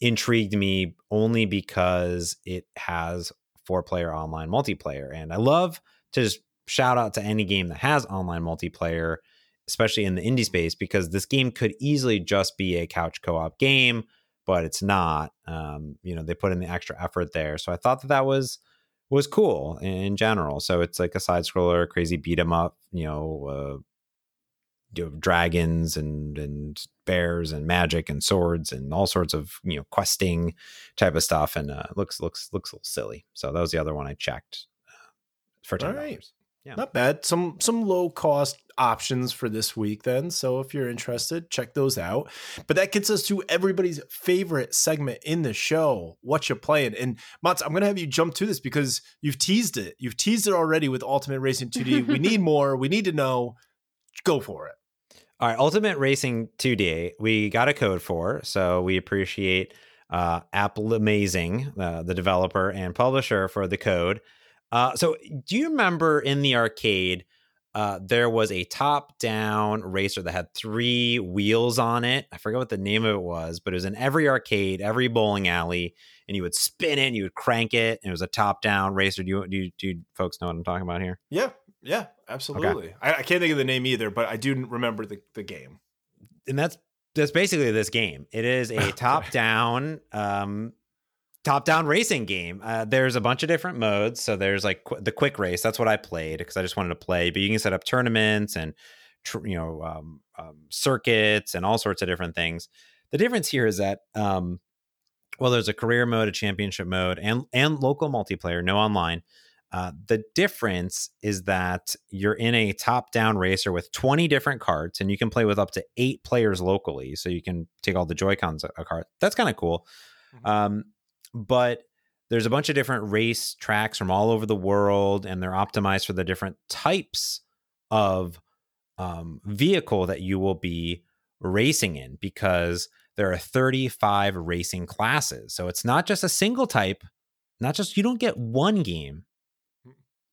intrigued me only because it has four player online multiplayer. And I love to just shout out to any game that has online multiplayer, especially in the indie space, because this game could easily just be a couch co op game, but it's not. Um, you know, they put in the extra effort there. So I thought that that was was cool in general. So it's like a side scroller, crazy beat 'em up, you know, uh, you know, dragons and and bears and magic and swords and all sorts of you know questing type of stuff, and uh, looks looks looks a little silly. So that was the other one I checked for ten dollars. Right. Yeah. Not bad. Some some low cost options for this week then. So if you're interested, check those out. But that gets us to everybody's favorite segment in the show, what you're playing. And Mats, I'm gonna have you jump to this because you've teased it. You've teased it already with Ultimate Racing 2D. we need more. We need to know. Go for it. All right, Ultimate Racing 2D, we got a code for, so we appreciate uh, Applimazing, uh, the developer and publisher for the code. Uh, so, do you remember in the arcade, uh, there was a top down racer that had three wheels on it? I forget what the name of it was, but it was in every arcade, every bowling alley, and you would spin it, and you would crank it, and it was a top down racer. Do you, do you, do you folks know what I'm talking about here? Yeah, yeah, absolutely. Okay. I, I, can't think of the name either, but I do remember the, the game. And that's that's basically this game. It is a top down um top down racing game. Uh, there's a bunch of different modes. So there's like qu- the quick race. That's what I played because I just wanted to play. But you can set up tournaments and tr- you know um, um, circuits and all sorts of different things. The difference here is that um, well, there's a career mode, a championship mode, and and local multiplayer, no online. Uh, the difference is that you're in a top down racer with 20 different carts and you can play with up to eight players locally. So you can take all the Joy-Cons a cart. That's kind of cool. Mm-hmm. Um, but there's a bunch of different race tracks from all over the world and they're optimized for the different types of um, vehicle that you will be racing in because there are 35 racing classes. So it's not just a single type, not just you don't get one game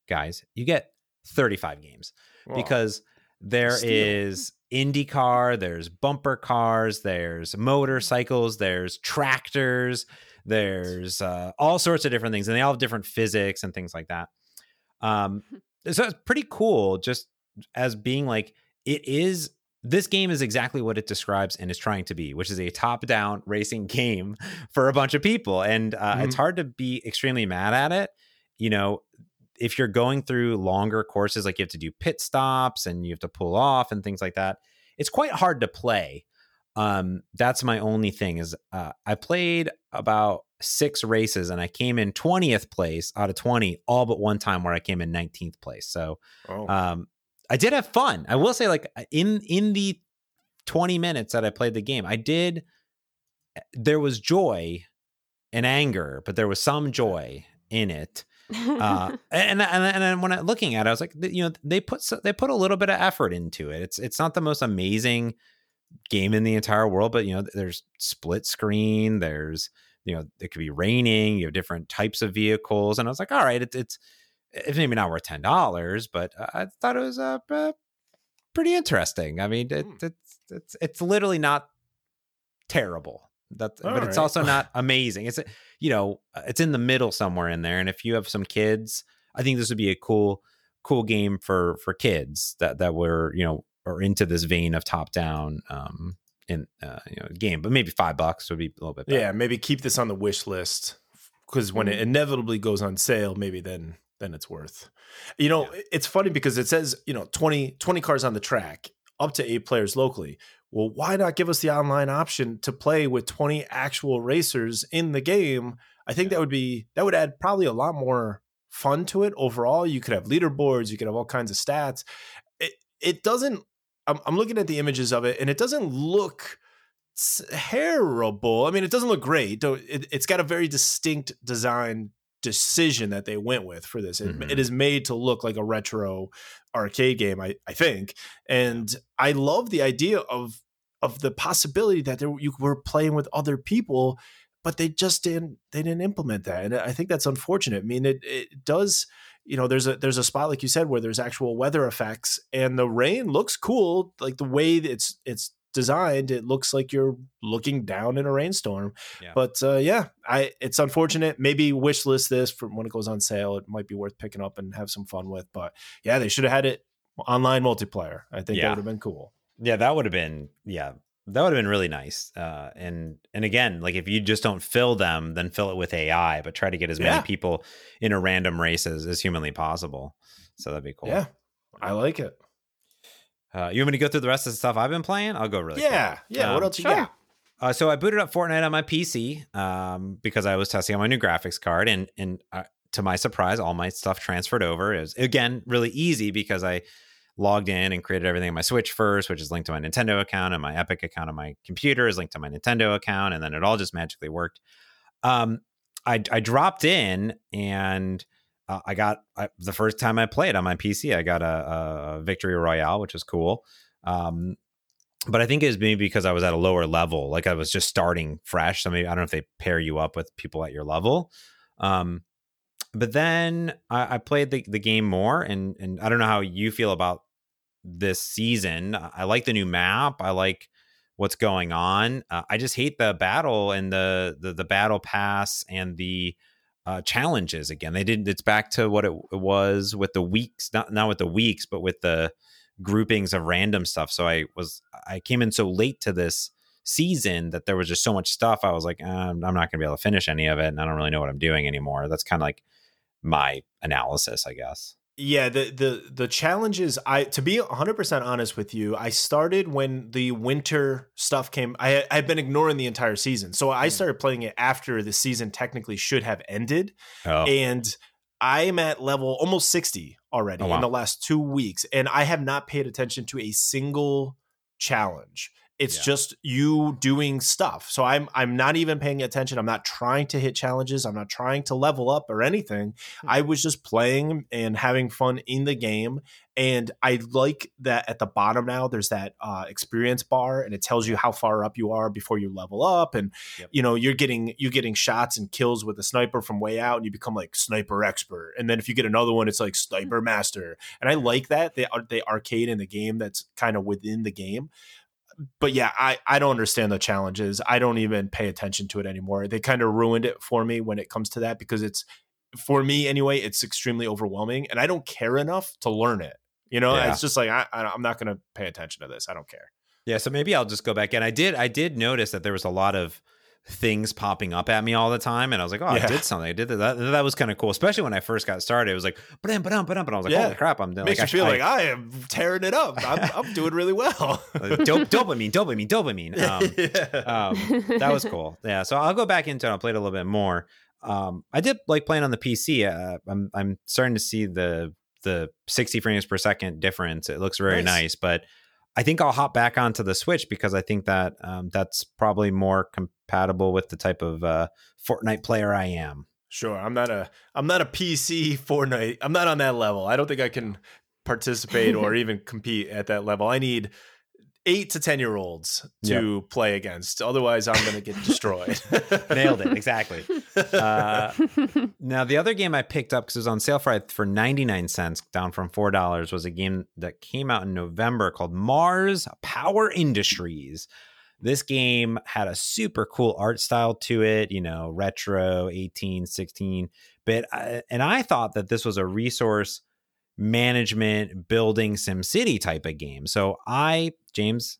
guys, you get 35 games wow. because there Steal. is IndyCar, there's bumper cars, there's motorcycles, there's tractors, there's uh, all sorts of different things, and they all have different physics and things like that. Um, so it's pretty cool, just as being like it is. This game is exactly what it describes and is trying to be, which is a top-down racing game for a bunch of people, and uh, mm-hmm. it's hard to be extremely mad at it. You know, if you're going through longer courses, like you have to do pit stops and you have to pull off and things like that, it's quite hard to play. Um, that's my only thing is uh, I played about six races and I came in 20th place out of 20, all but one time where I came in 19th place. So oh. um, I did have fun. I will say, like uh, in in the 20 minutes that I played the game, I did. Eh, there was joy and anger, but there was some joy in it uh, and, and and then when I looking at it, I was like, you know, they put they put a little bit of effort into it. It's it's not the most amazing game in the entire world, but you know, there's split screen. There's you know, it could be raining. You have different types of vehicles, and I was like, all right, it, it's it's maybe not worth ten dollars, but I thought it was uh, pretty interesting. I mean, it, hmm. it's it's it's literally not terrible. That's but right. it's also not amazing. It's you know, uh, it's in the middle somewhere in there. And if you have some kids, I think this would be a cool, cool game for for kids that that were you know are into this vein of top down um in uh, you know game. But maybe five bucks would be a little bit. Better. Yeah, maybe keep this on the wish list because when mm-hmm. it inevitably goes on sale, maybe then then it's worth. You know, yeah. it's funny because it says you know 20, 20 cars on the track, up to eight players locally well, why not give us the online option to play with 20 actual racers in the game? I think that would be that would add probably a lot more fun to it overall. You could have leaderboards, you could have all kinds of stats. It it doesn't I'm, I'm looking at the images of it and it doesn't look terrible. I mean, it doesn't look great. It, it's got a very distinct design decision that they went with for this. It, Mhm. it is made to look like a retro arcade game, I, I think. And I love the idea of of the possibility that there, you were playing with other people, but they just didn't they didn't implement that. And I think that's unfortunate. I mean, it it does you know there's a there's a spot like you said where there's actual weather effects and the rain looks cool like the way it's it's designed it looks like you're looking down in a rainstorm. Yeah. but uh, yeah i it's unfortunate. Maybe wish list this for when it goes on sale it might be worth picking up and have some fun with. But yeah they should have had it online multiplayer. I think Yeah. that would have been cool. Yeah, that would have been yeah, that would have been really nice. Uh, and and again, like if you just don't fill them, then fill it with AI, but try to get as many people in a random race as, as humanly possible. So that'd be cool. yeah i like it Uh, you want me to go through the rest of the stuff I've been playing? I'll go really. yeah quick. yeah what Um, else you sure. got Uh, so I booted up Fortnite on my PC um, because I was testing on my new graphics card, and and uh, to my surprise, all my stuff transferred over. It was again really easy because I logged in and created everything on my Switch first, which is linked to my Nintendo account, and my Epic account on my computer is linked to my Nintendo account, and then it all just magically worked. Um, I I dropped in and. Uh, I got I, the first time I played on my PC. I got a, a victory royale, which was cool. Um, but I think it was maybe because I was at a lower level, like I was just starting fresh. So maybe I don't know if they pair you up with people at your level. Um, but then I, I played the, the game more, and and I don't know how you feel about this season. I I like the new map. I like what's going on. Uh, I just hate the battle and the the, the battle pass and the uh, challenges again. They didn't. It's back to what it, it was with the weeks, not not with the weeks, but with the groupings of random stuff. So I was I came in so late to this season that there was just so much stuff. I was like, uh, I'm not going to be able to finish any of it, and I don't really know what I'm doing anymore. That's kind of like my analysis, I guess. Yeah, the the the challenges I to be 100% honest with you, I started when the winter stuff came. I I've been ignoring the entire season. So I Hmm. started playing it after the season technically should have ended Oh, and I'm at level almost 60 already Oh, wow. in the last 2 weeks and I have not paid attention to a single challenge. It's Yeah. just you doing stuff. So I'm I'm not even paying attention. I'm not trying to hit challenges. I'm not trying to level up or anything. Hmm. I was just playing and having fun in the game. And I like that at the bottom now there's that uh, experience bar and it tells you how far up you are before you level up. And Yep. you know, you're getting you're getting shots and kills with a sniper from way out and you become like sniper expert. And then if you get another one, it's like sniper master. And I like that. They are they arcade in the game that's kind of within the game but yeah, I, I don't understand the challenges. I don't even pay attention to it anymore. They kind of ruined it for me when it comes to that because it's for me anyway. It's extremely overwhelming, and I don't care enough to learn it. You know, Yeah. it's just like I, I I'm not going to pay attention to this. I don't care. yeah. So maybe I'll just go back. And I did I did notice that there was a lot of things popping up at me all the time, and I was like, oh, Yeah. I did something. I did that. That, was kind of cool, especially when I first got started. It was like, but but but but I was like, Yeah. holy crap, I'm doing. Makes like, you feel I, like I am tearing it up. I'm, I'm doing really well. I, dop- dopamine, dopamine, dopamine. Um, yeah. um, that was cool. Yeah, so I'll go back into it. I'll play it a little bit more. Um, I did like playing on the PC. Uh, I'm I'm starting to see the the 60 frames per second difference. It looks very Nice. nice, but I think I'll hop back onto the Switch because I think that um, that's probably more compatible with the type of uh, Fortnite player I am. Sure, I'm not a I'm not a PC Fortnite. I'm not on that level. I don't think I can participate or even compete at that level. I need eight to ten year olds to play against. Otherwise, I'm going to get destroyed. Nailed it exactly. Uh, Now, the other game I picked up because it was on sale for for 99 cents, down from $4, was a game that came out in November called Mars Power Industries. This game had a super cool art style to it, you know, retro 18, 16 bit. uh, And I thought that this was a resource management building SimCity type of game. So I, James,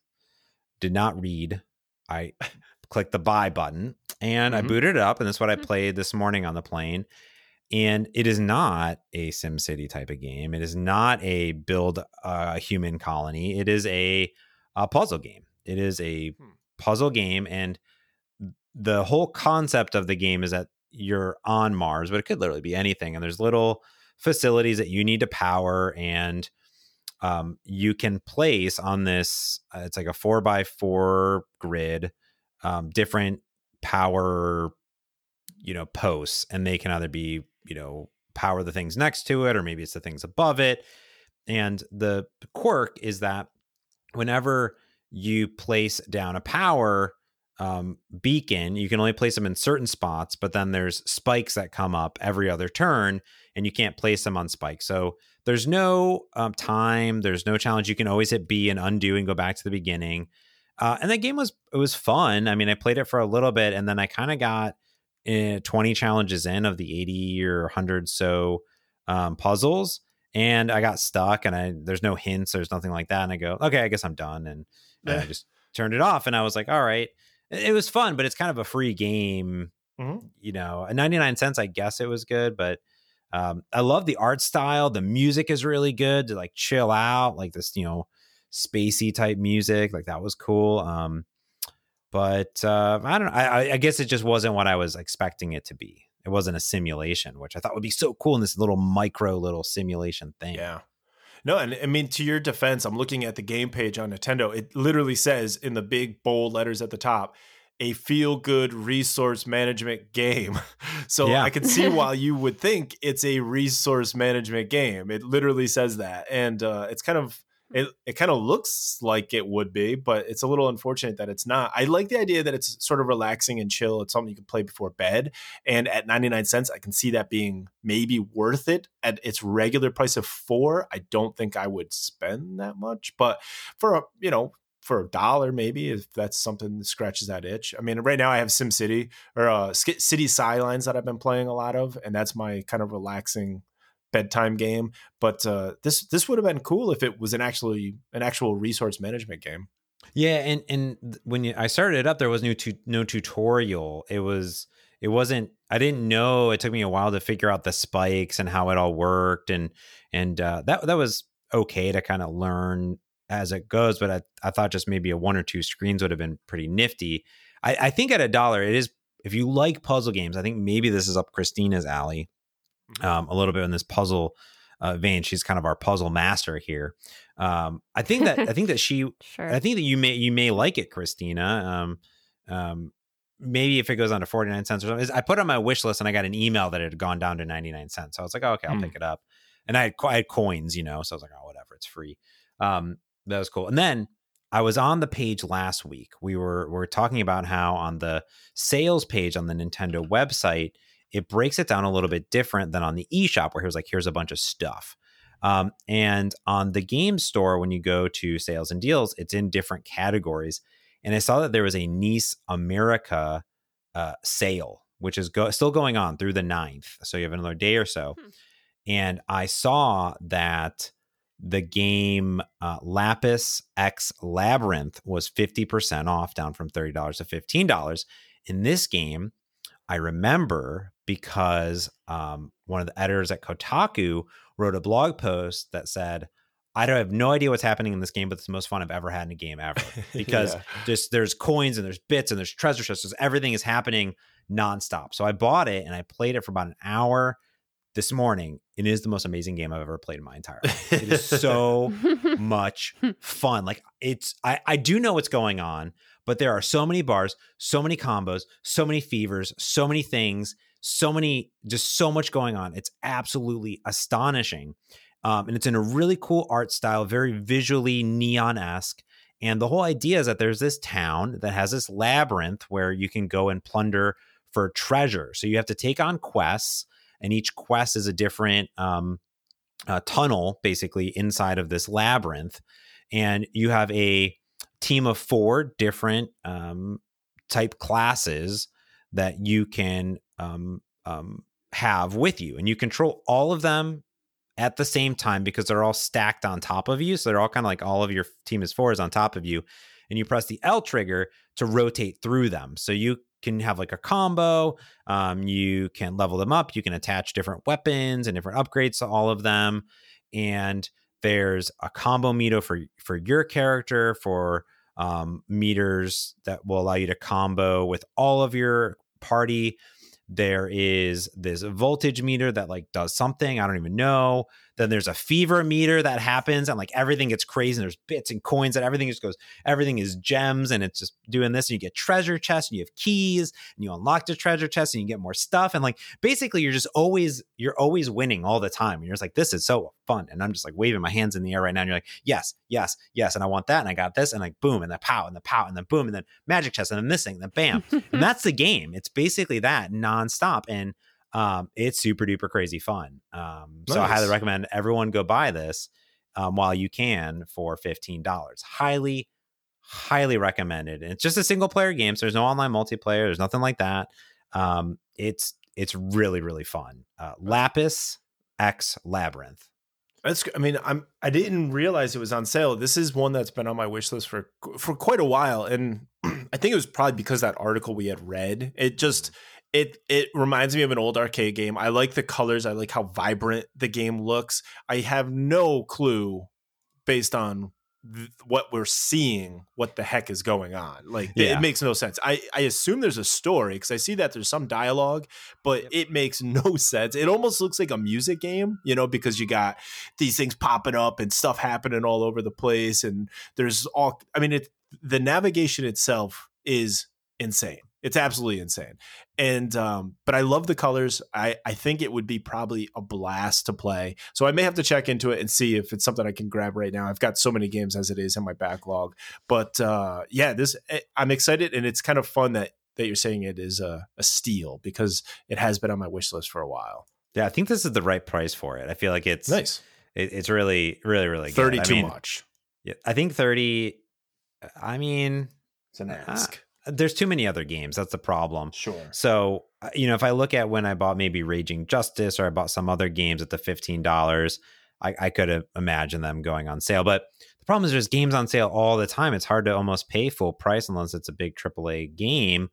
did not read. I clicked the buy button and I Mhm. booted it up. And that's what I Mhm. played this morning on the plane. And it is not a SimCity type of game. It is not a build a human colony. It is a, a puzzle game. It is a Hmm. puzzle game. And the whole concept of the game is that you're on Mars, but it could literally be anything. And there's little facilities that you need to power and um, you can place on this uh, it's like a four by four grid um, different power you know posts and they can either be you know power the things next to it or maybe it's the things above it. And the quirk is that whenever you place down a power um, beacon you can only place them in certain spots but then there's spikes that come up every other turn and you can't place them on spikes. So there's no um, time there's no challenge you can always hit b and undo and go back to the beginning. Uh, and that game was it was fun i mean i played it for a little bit and then i kind of got uh, 20 challenges in of the 80 or 100 so um, puzzles and i got stuck and i there's no hints there's nothing like that and i go okay i guess i'm done and, and i just turned it off and i was like all right it was fun, but it's kind of a free game. Mm-hmm. You know, 99 cents, I guess it was good, but um, I love the art style. The music is really good to like chill out, like this, you know, spacey type music. Like that was cool. Um, but uh, I don't know. I, I guess it just wasn't what I was expecting it to be. It wasn't a simulation, which I thought would be so cool in this little micro little simulation thing. Yeah. No, and I mean to your defense, I'm looking at the game page on Nintendo. It literally says in the big bold letters at the top, a feel good resource management game. so yeah. I can see why you would think it's a resource management game. It literally says that. And uh, it's kind of it, it kind of looks like it would be, but it's a little unfortunate that it's not. I like the idea that it's sort of relaxing and chill. It's something you can play before bed. And at 99 cents, I can see that being maybe worth it at its regular price of four. I don't think I would spend that much, but for a, you know, for a dollar maybe if that's something that scratches that itch. I mean, right now I have Sim City or uh, City Skylines that I've been playing a lot of, and that's my kind of relaxing bedtime game. But uh, this this would have been cool if it was an actually an actual resource management game. Yeah, and and when you, I started it up, there was no tu- no tutorial. It was it wasn't. I didn't know. It took me a while to figure out the spikes and how it all worked, and and uh, that that was okay to kind of learn as it goes. But I I thought just maybe a one or two screens would have been pretty nifty. I, I think at a dollar, it is. If you like puzzle games, I think maybe this is up Christina's alley. Um, a little bit in this puzzle uh, vein. She's kind of our puzzle master here. Um, I think that I think that she. sure. I think that you may you may like it, Christina. Um, um, maybe if it goes on to 49 cents or something. I put on my wish list and I got an email that it had gone down to 99 cents. So I was like, oh, okay, I'll mm. pick it up. And I had, I had coins, you know, so I was like, oh, whatever, it's free. Um, that was cool. And then I was on the page last week. We were we were talking about how on the sales page on the Nintendo website, it breaks it down a little bit different than on the eShop where he was like, here's a bunch of stuff. Um, and on the game store, when you go to sales and deals, it's in different categories. And I saw that there was a NIS America uh, sale, which is go- still going on through the 9th. So you have another day or so. Hmm. And I saw that the game uh, Lapis X Labyrinth was 50% off, down from $30 to $15. In this game, I remember because um, one of the editors at Kotaku wrote a blog post that said, I don't have no idea what's happening in this game, but it's the most fun I've ever had in a game ever. Because yeah. just there's coins and there's bits and there's treasure chests. Everything is happening nonstop. So I bought it and I played it for about an hour this morning. It is the most amazing game I've ever played in my entire life. It is so much fun. Like it's I, I do know what's going on, but there are so many bars, so many combos, so many fevers, so many things so many, just so much going on. It's absolutely astonishing. Um, and it's in a really cool art style, very visually neon esque. And the whole idea is that there's this town that has this labyrinth where you can go and plunder for treasure. So you have to take on quests, and each quest is a different um, uh, tunnel, basically, inside of this labyrinth. And you have a team of four different um, type classes that you can um, um, have with you, and you control all of them at the same time because they're all stacked on top of you. So they're all kind of like all of your team is fours on top of you, and you press the L trigger to rotate through them. So you can have like a combo. Um, you can level them up. You can attach different weapons and different upgrades to all of them. And there's a combo meter for for your character for um, meters that will allow you to combo with all of your party. There is this voltage meter that like does something i don't even know then there's a fever meter that happens and like everything gets crazy and there's bits and coins and everything just goes everything is gems and it's just doing this and you get treasure chests and you have keys and you unlock the treasure chest and you get more stuff and like basically you're just always you're always winning all the time and you're just like this is so fun and i'm just like waving my hands in the air right now and you're like yes yes yes and i want that and i got this and like boom and then pow and then pow and then boom and then magic chest and then this thing and then bam and that's the game. It's basically that nonstop and um, it's super duper crazy fun. Um, nice. So I highly recommend everyone go buy this um, while you can for fifteen dollars. Highly, highly recommended. And it's just a single player game, so there's no online multiplayer. There's nothing like that. Um, it's it's really really fun. Uh, Lapis X Labyrinth. That's. I mean, I'm. I didn't realize it was on sale. This is one that's been on my wish list for for quite a while, and I think it was probably because that article we had read. It just it it reminds me of an old arcade game. I like the colors. I like how vibrant the game looks. I have no clue based on th- what we're seeing what the heck is going on. Like yeah. it makes no sense. I I assume there's a story because I see that there's some dialogue, but it makes no sense. It almost looks like a music game, you know, because you got these things popping up and stuff happening all over the place and there's all I mean it the navigation itself is insane it's absolutely insane. And um, but I love the colors. I I think it would be probably a blast to play. So I may have to check into it and see if it's something I can grab right now. I've got so many games as it is in my backlog. But uh, yeah, this eh, I'm excited and it's kind of fun that that you're saying it is a, a steal because it has been on my wish list for a while. Yeah, I think this is the right price for it. I feel like it's nice. It, it's really, really, really good. thirty good. too I mean, much. Yeah, I think thirty. I mean, it's an ask. Uh, there's too many other games. That's the problem. Sure. So, uh, you know, if I look at when I bought maybe Raging Justice or I bought some other games at the $15, I, I could have imagined them going on sale. But the problem is there's games on sale all the time. It's hard to almost pay full price unless it's a big AAA game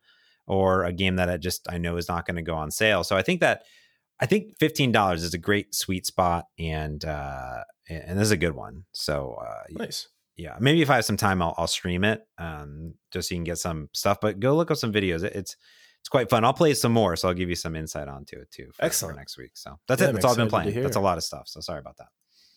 or a game that I just I know is not going to go on sale. So I think that I think fifteen dollars is a great sweet spot, and uh, and this is a good one. So uh, nice yeah, maybe if I have some time, I'll, I'll stream it um, just so you can get some stuff. But go look up some videos. It, it's it's quite fun. I'll play some more, so I'll give you some insight onto it too. For, Excellent. For next week. So that's yeah, it. That's all I've been playing. That's a lot of stuff. So sorry about that.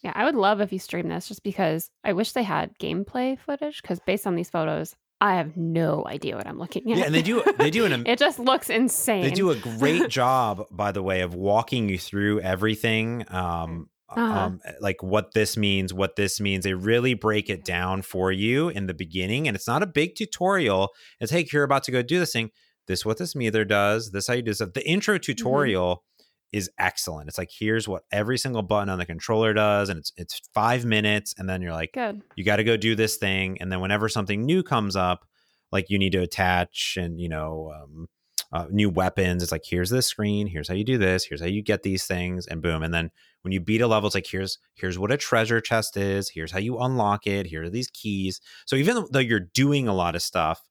Yeah, I would love if you stream this, just because I wish they had gameplay footage. Because based on these photos, I have no idea what I'm looking at. Yeah, and they do they do an it just looks insane. They do a great job, by the way, of walking you through everything. Um, uh-huh. um, like what this means, what this means. They really break it down for you in the beginning, and it's not a big tutorial. It's hey, you're about to go do this thing. This what this meter does. This how you do stuff. The intro mm-hmm. tutorial mm-hmm. is excellent. It's like here's what every single button on the controller does, and it's it's five minutes, and then you're like, good. You got to go do this thing, and then whenever something new comes up, like you need to attach and you know. Um, uh, new weapons. It's like here's this screen, here's how you do this, here's how you get these things, and boom. And then when you beat a level, it's like here's here's what a treasure chest is, here's how you unlock it, here are these keys. So even though you're doing a lot of stuff,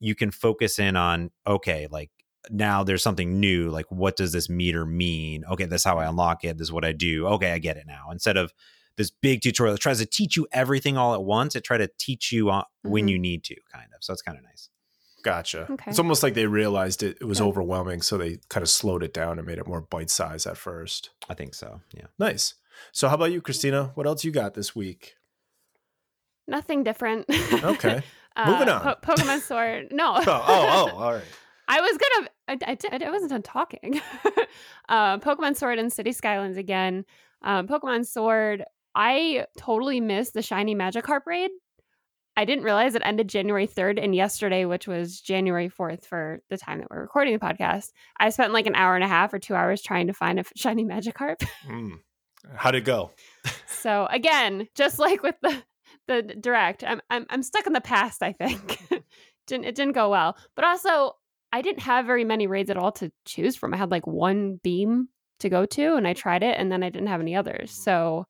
you can focus in on okay, like now there's something new. Like what does this meter mean? Okay, that's how I unlock it. This is what I do. Okay, I get it now. Instead of this big tutorial that tries to teach you everything all at once, it try to teach you on, mm-hmm. when you need to, kind of. So it's kind of nice. Gotcha. Okay. It's almost like they realized it, it was yeah. overwhelming, so they kind of slowed it down and made it more bite size at first. I think so. Yeah. Nice. So, how about you, Christina? What else you got this week? Nothing different. Okay. uh, Moving on. Po- Pokemon Sword. No. oh, oh, oh, all right. I was gonna. I, I, I wasn't done talking. uh, Pokemon Sword and City Skylines again. Um, Pokemon Sword. I totally missed the shiny Magikarp raid. I didn't realize it ended January 3rd. And yesterday, which was January 4th for the time that we're recording the podcast, I spent like an hour and a half or two hours trying to find a shiny Magikarp. Mm. How'd it go? so again, just like with the the direct, I'm I'm, I'm stuck in the past. I think didn't it didn't go well, but also I didn't have very many raids at all to choose from. I had like one beam to go to, and I tried it, and then I didn't have any others. So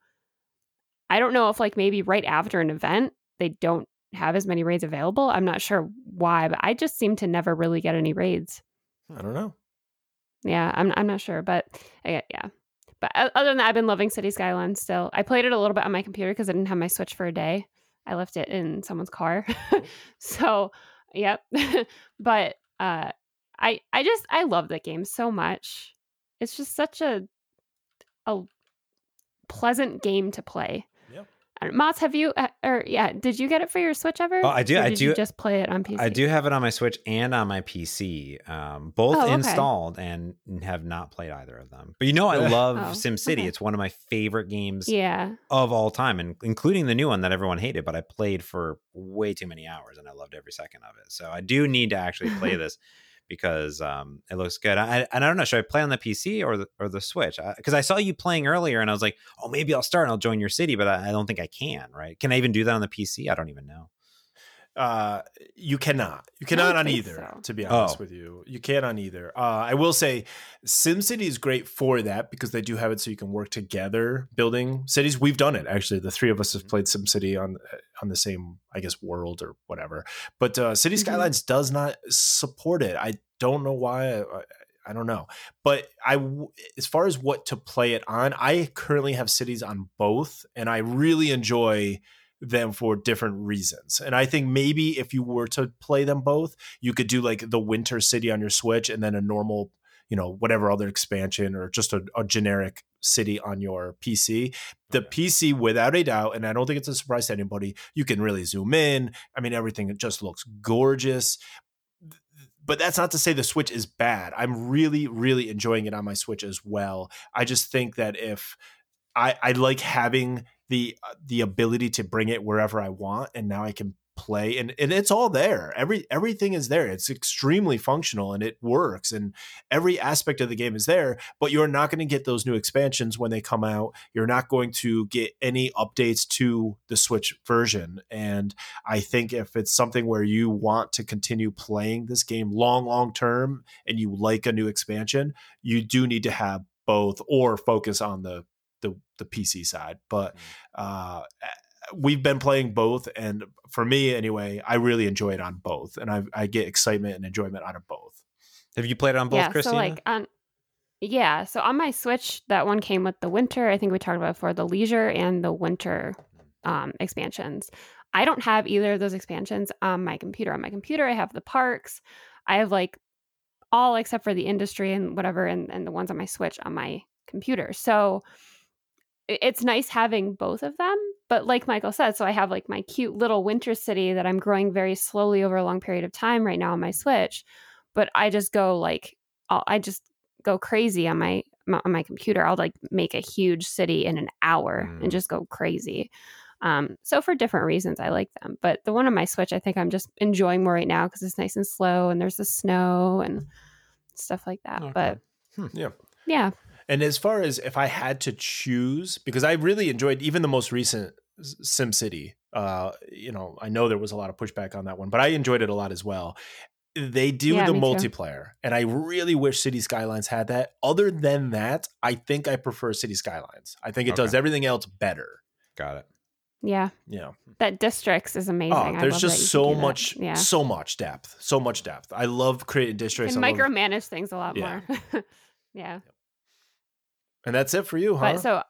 I don't know if like maybe right after an event they don't have as many raids available. I'm not sure why, but I just seem to never really get any raids. I don't know. Yeah, I'm I'm not sure, but I, yeah. But other than that, I've been loving City Skylines still. I played it a little bit on my computer because I didn't have my Switch for a day. I left it in someone's car. so, yep. but uh I I just I love that game so much. It's just such a a pleasant game to play. Yep. Uh, have you uh, or yeah, did you get it for your Switch ever? Oh, I do. Or I do. You just play it on PC. I do have it on my Switch and on my PC, um, both Oh, okay. installed, and have not played either of them. But you know, I love Oh, SimCity. okay. It's one of my favorite games Yeah. of all time, and including the new one that everyone hated, but I played for way too many hours, and I loved every second of it. So I do need to actually play this because um, it looks good. I, and I don't know, should I play on the PC or the or the Switch? Because I, saw you playing earlier, and I was like, oh, maybe I'll start and I'll join your city, but I, I don't think I can. Right? Can I even do that on the PC? I don't even know. Uh, you cannot. You cannot on either. so. To be honest Oh. with you, you can't on either. Uh, I will say, SimCity is great for that because they do have it so you can work together building cities. We've done it actually. The three of us have played SimCity on on the same, I guess, world or whatever. But uh, City Mhm. Skylines does not support it. I don't know why. I, I don't know. But I, as far as what to play it on, I currently have cities on both, and I really enjoy them for different reasons. And I think maybe if you were to play them both, you could do like the winter city on your Switch and then a normal, you know, whatever other expansion or just a, a generic city on your PC. The PC, without a doubt, and I don't think it's a surprise to anybody, you can really zoom in. I mean, everything just looks gorgeous. But that's not to say the Switch is bad. I'm really, really enjoying it on my Switch as well. I just think that if I, I like having the uh, the ability to bring it wherever I want, and now I can play, and, and it's all there. Every everything is there. It's extremely functional, and it works, and every aspect of the game is there. But you're not going to get those new expansions when they come out. You're not going to get any updates to the Switch version, and I think if it's something where you want to continue playing this game long, long term, and you like a new expansion, you do need to have both or focus on the the, the PC side. But uh, we've been playing both, and for me anyway, I really enjoy it on both, and I, I get excitement and enjoyment out of both. Have you played it on both, yeah. Christina? So like on yeah, so on my Switch, that one came with the winter. I think we talked about before the leisure and the winter um, expansions. I don't have either of those expansions on my computer. On my computer, I have the parks. I have like all except for the industry and whatever, and, and the ones on my Switch on my computer. So i- it's nice having both of them. But like Michael said, so I have like my cute little winter city that I'm growing very slowly over a long period of time right now on my Switch. But I just go like, I'll, I just go crazy on my, my on my computer. I'll like make a huge city in an hour Mm. and just go crazy. Um, so for different reasons, I like them. But the one on my Switch, I think I'm just enjoying more right now because it's nice and slow and there's the snow and stuff like that. Okay. But Yeah. yeah, And as far as if I had to choose, because I really enjoyed even the most recent S- Sim City. Uh, you know, I know there was a lot of pushback on that one, but I enjoyed it a lot as well. They do Yeah, the me too. multiplayer, and I really wish City Skylines had that. Other than that, I think I prefer City Skylines. I think it does everything else better. Got it. yeah, Yeah. that districts is amazing. Oh, I there's love just that so can do that. much, Yeah, so much depth, so much depth. I love creating districts, and I love- micromanage things a lot Yeah. more. yeah, and that's it for you, huh? but so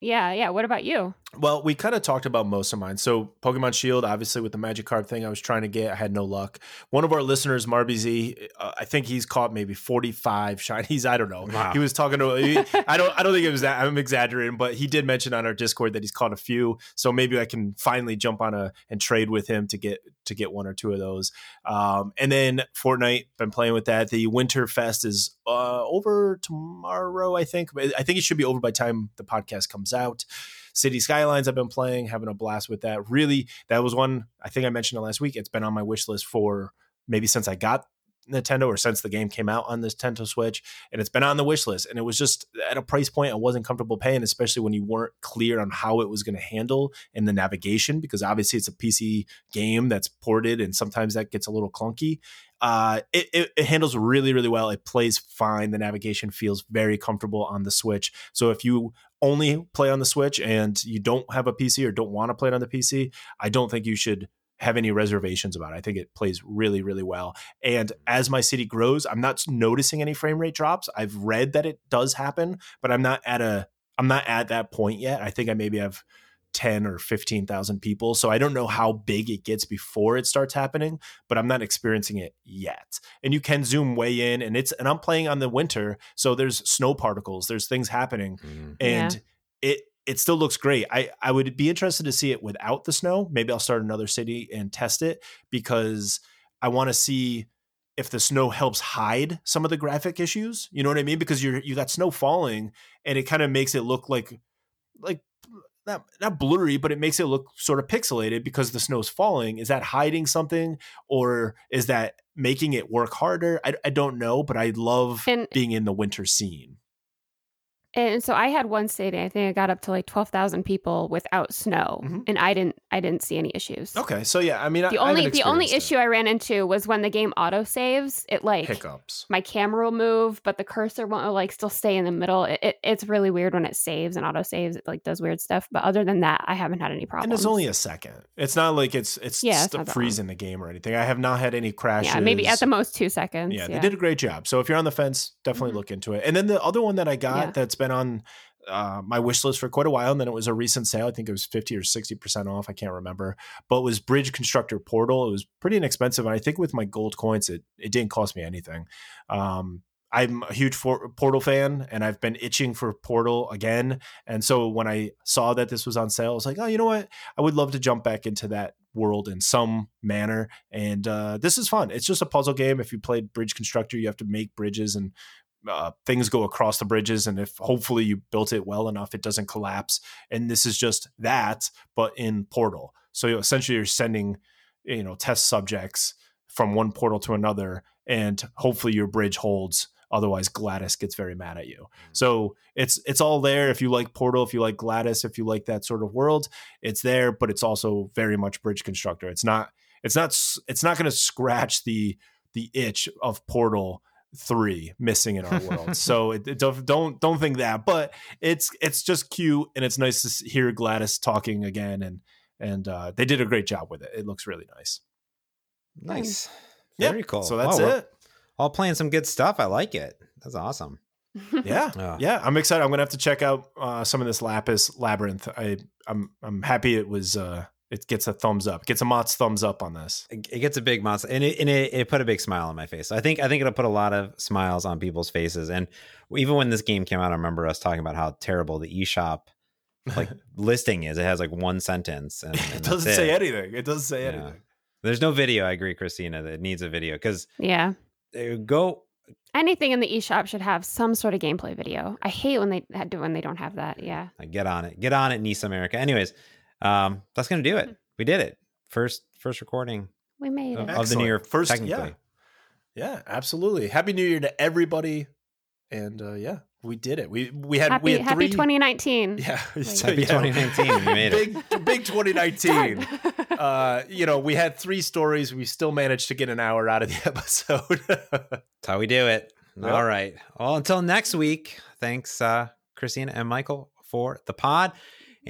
yeah, yeah. What about you? Well, we kind of talked about most of mine. So, Pokemon Shield, obviously, with the Magikarp thing, I was trying to get, I had no luck. One of our listeners, Marby Z, uh, I think he's caught maybe forty-five shinies. I don't know. Wow. He was talking to. He, I don't. I don't think it was that. I'm exaggerating, but he did mention on our Discord that he's caught a few. So maybe I can finally jump on a and trade with him to get to get one or two of those. Um, and then Fortnite, been playing with that. The Winter Fest is uh, over tomorrow, I think. I think it should be over by the time the podcast comes out. City Skylines, I've been playing, having a blast with that. Really, that was one I think I mentioned it last week. It's been on my wish list for maybe since I got Nintendo or since the game came out on this Nintendo Switch, and it's been on the wish list. And it was just at a price point I wasn't comfortable paying, especially when you weren't clear on how it was going to handle in the navigation, because obviously it's a PC game that's ported, and sometimes that gets a little clunky. Uh, it, it, it handles really, really well. It plays fine. The navigation feels very comfortable on the Switch. So if you only play on the Switch and you don't have a PC or don't want to play it on the PC, I don't think you should have any reservations about it. I think it plays really, really well. And as my city grows, I'm not noticing any frame rate drops. I've read that it does happen, but I'm not at a I'm not at that point yet. I think I maybe have 10 or 15,000 people. So I don't know how big it gets before it starts happening, but I'm not experiencing it yet. And you can zoom way in and it's and I'm playing on the winter, so there's snow particles, there's things happening Mhm. and it it still looks great. I I would be interested to see it without the snow. Maybe I'll start another city and test it because I want to see if the snow helps hide some of the graphic issues. You know what I mean? Because you're you got snow falling and it kind of makes it look like like not not blurry, but it makes it look sort of pixelated because the snow's falling. Is that hiding something or is that making it work harder? I, I don't know, but I love And- being in the winter scene. And so I had one city. I think I got up to like twelve thousand people without snow, Mhm. and I didn't. I didn't see any issues. Okay, so yeah, I mean, The I only haven't the only experienced issue I ran into was when the game auto saves. It like hiccups. my camera will move, but the cursor won't like still stay in the middle. It, it, it's really weird when it saves and auto saves. It like does weird stuff. But other than that, I haven't had any problems. And it's only a second. It's not like it's it's Yeah, st- freezing the game or anything. I have not had any crashes. yeah, maybe at the most two seconds. yeah, Yeah, they did a great job. So if you're on the fence, definitely Mhm. look into it. And then the other one that I got Yeah. that's been on uh, my wish list for quite a while, and then it was a recent sale. I think it was 50 or 60% off. I can't remember. But it was Bridge Constructor Portal. It was pretty inexpensive. And I think with my gold coins, it, it didn't cost me anything. Um, I'm a huge for- Portal fan, and I've been itching for Portal again. And so when I saw that this was on sale, I was like, oh, you know what? I would love to jump back into that world in some manner. And uh, this is fun. It's just a puzzle game. If you played Bridge Constructor, you have to make bridges and uh, things go across the bridges. And if hopefully you built it well enough, it doesn't collapse. And this is just that, but in Portal. So you essentially you're sending, you know, test subjects from one portal to another, and hopefully your bridge holds. Otherwise, GLaDOS gets very mad at you. So it's it's all there. If you like Portal, if you like GLaDOS, if you like that sort of world, it's there. But it's also very much Bridge Constructor. It's not it's not it's not going to scratch the the itch of Portal three missing in our world. so it, it don't don't don't think that. But it's it's just cute and it's nice to hear GLaDOS talking again and and uh, they did a great job with it. It looks really nice. Nice. Yeah, Very cool. So that's Wow, it. All playing some good stuff. I like it. That's awesome. Yeah, Yeah. yeah. I'm excited. I'm gonna have to check out uh, some of this Lapis Labyrinth. I I'm I'm happy it was. Uh, it gets a thumbs up. Gets a Mott's thumbs up on this. It it gets a big monster, and it and it, it put a big smile on my face. I think I think it'll put a lot of smiles on people's faces. And even when this game came out, I remember us talking about how terrible the eShop like listing is. It has like one sentence, and, and it doesn't say it. anything. It doesn't say Yeah. anything. There's no video. I agree, Christina. That it needs a video because yeah. Uh, go Anything in the eShop should have some sort of gameplay video. I hate when they had to, when they don't have that. Yeah. Get on it. Get on it, NIS America. Anyways, um, that's gonna do it. We did it. First first recording We made of, it. of the new year. First- technically. yeah. Yeah, absolutely. Happy New Year to everybody. And uh, yeah, we did it. We we had we had Happy three, 2019. Yeah, so, Happy yeah. 2019. We made it. Big big 2019. Uh, you know, we had three stories. We still managed to get an hour out of the episode. That's how we do it. Yep. All right. Well, until next week, thanks, uh, Christina and Michael, for the pod.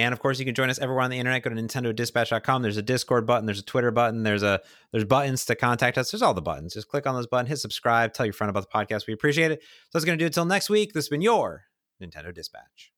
And of course, you can join us everywhere on the internet. Go to nintendodispatch.com. There's a Discord button. There's a Twitter button. There's a there's buttons to contact us. There's all the buttons. Just click on those buttons, hit subscribe, tell your friend about the podcast. We appreciate it. So that's going to do it until next week. This has been your Nintendo Dispatch.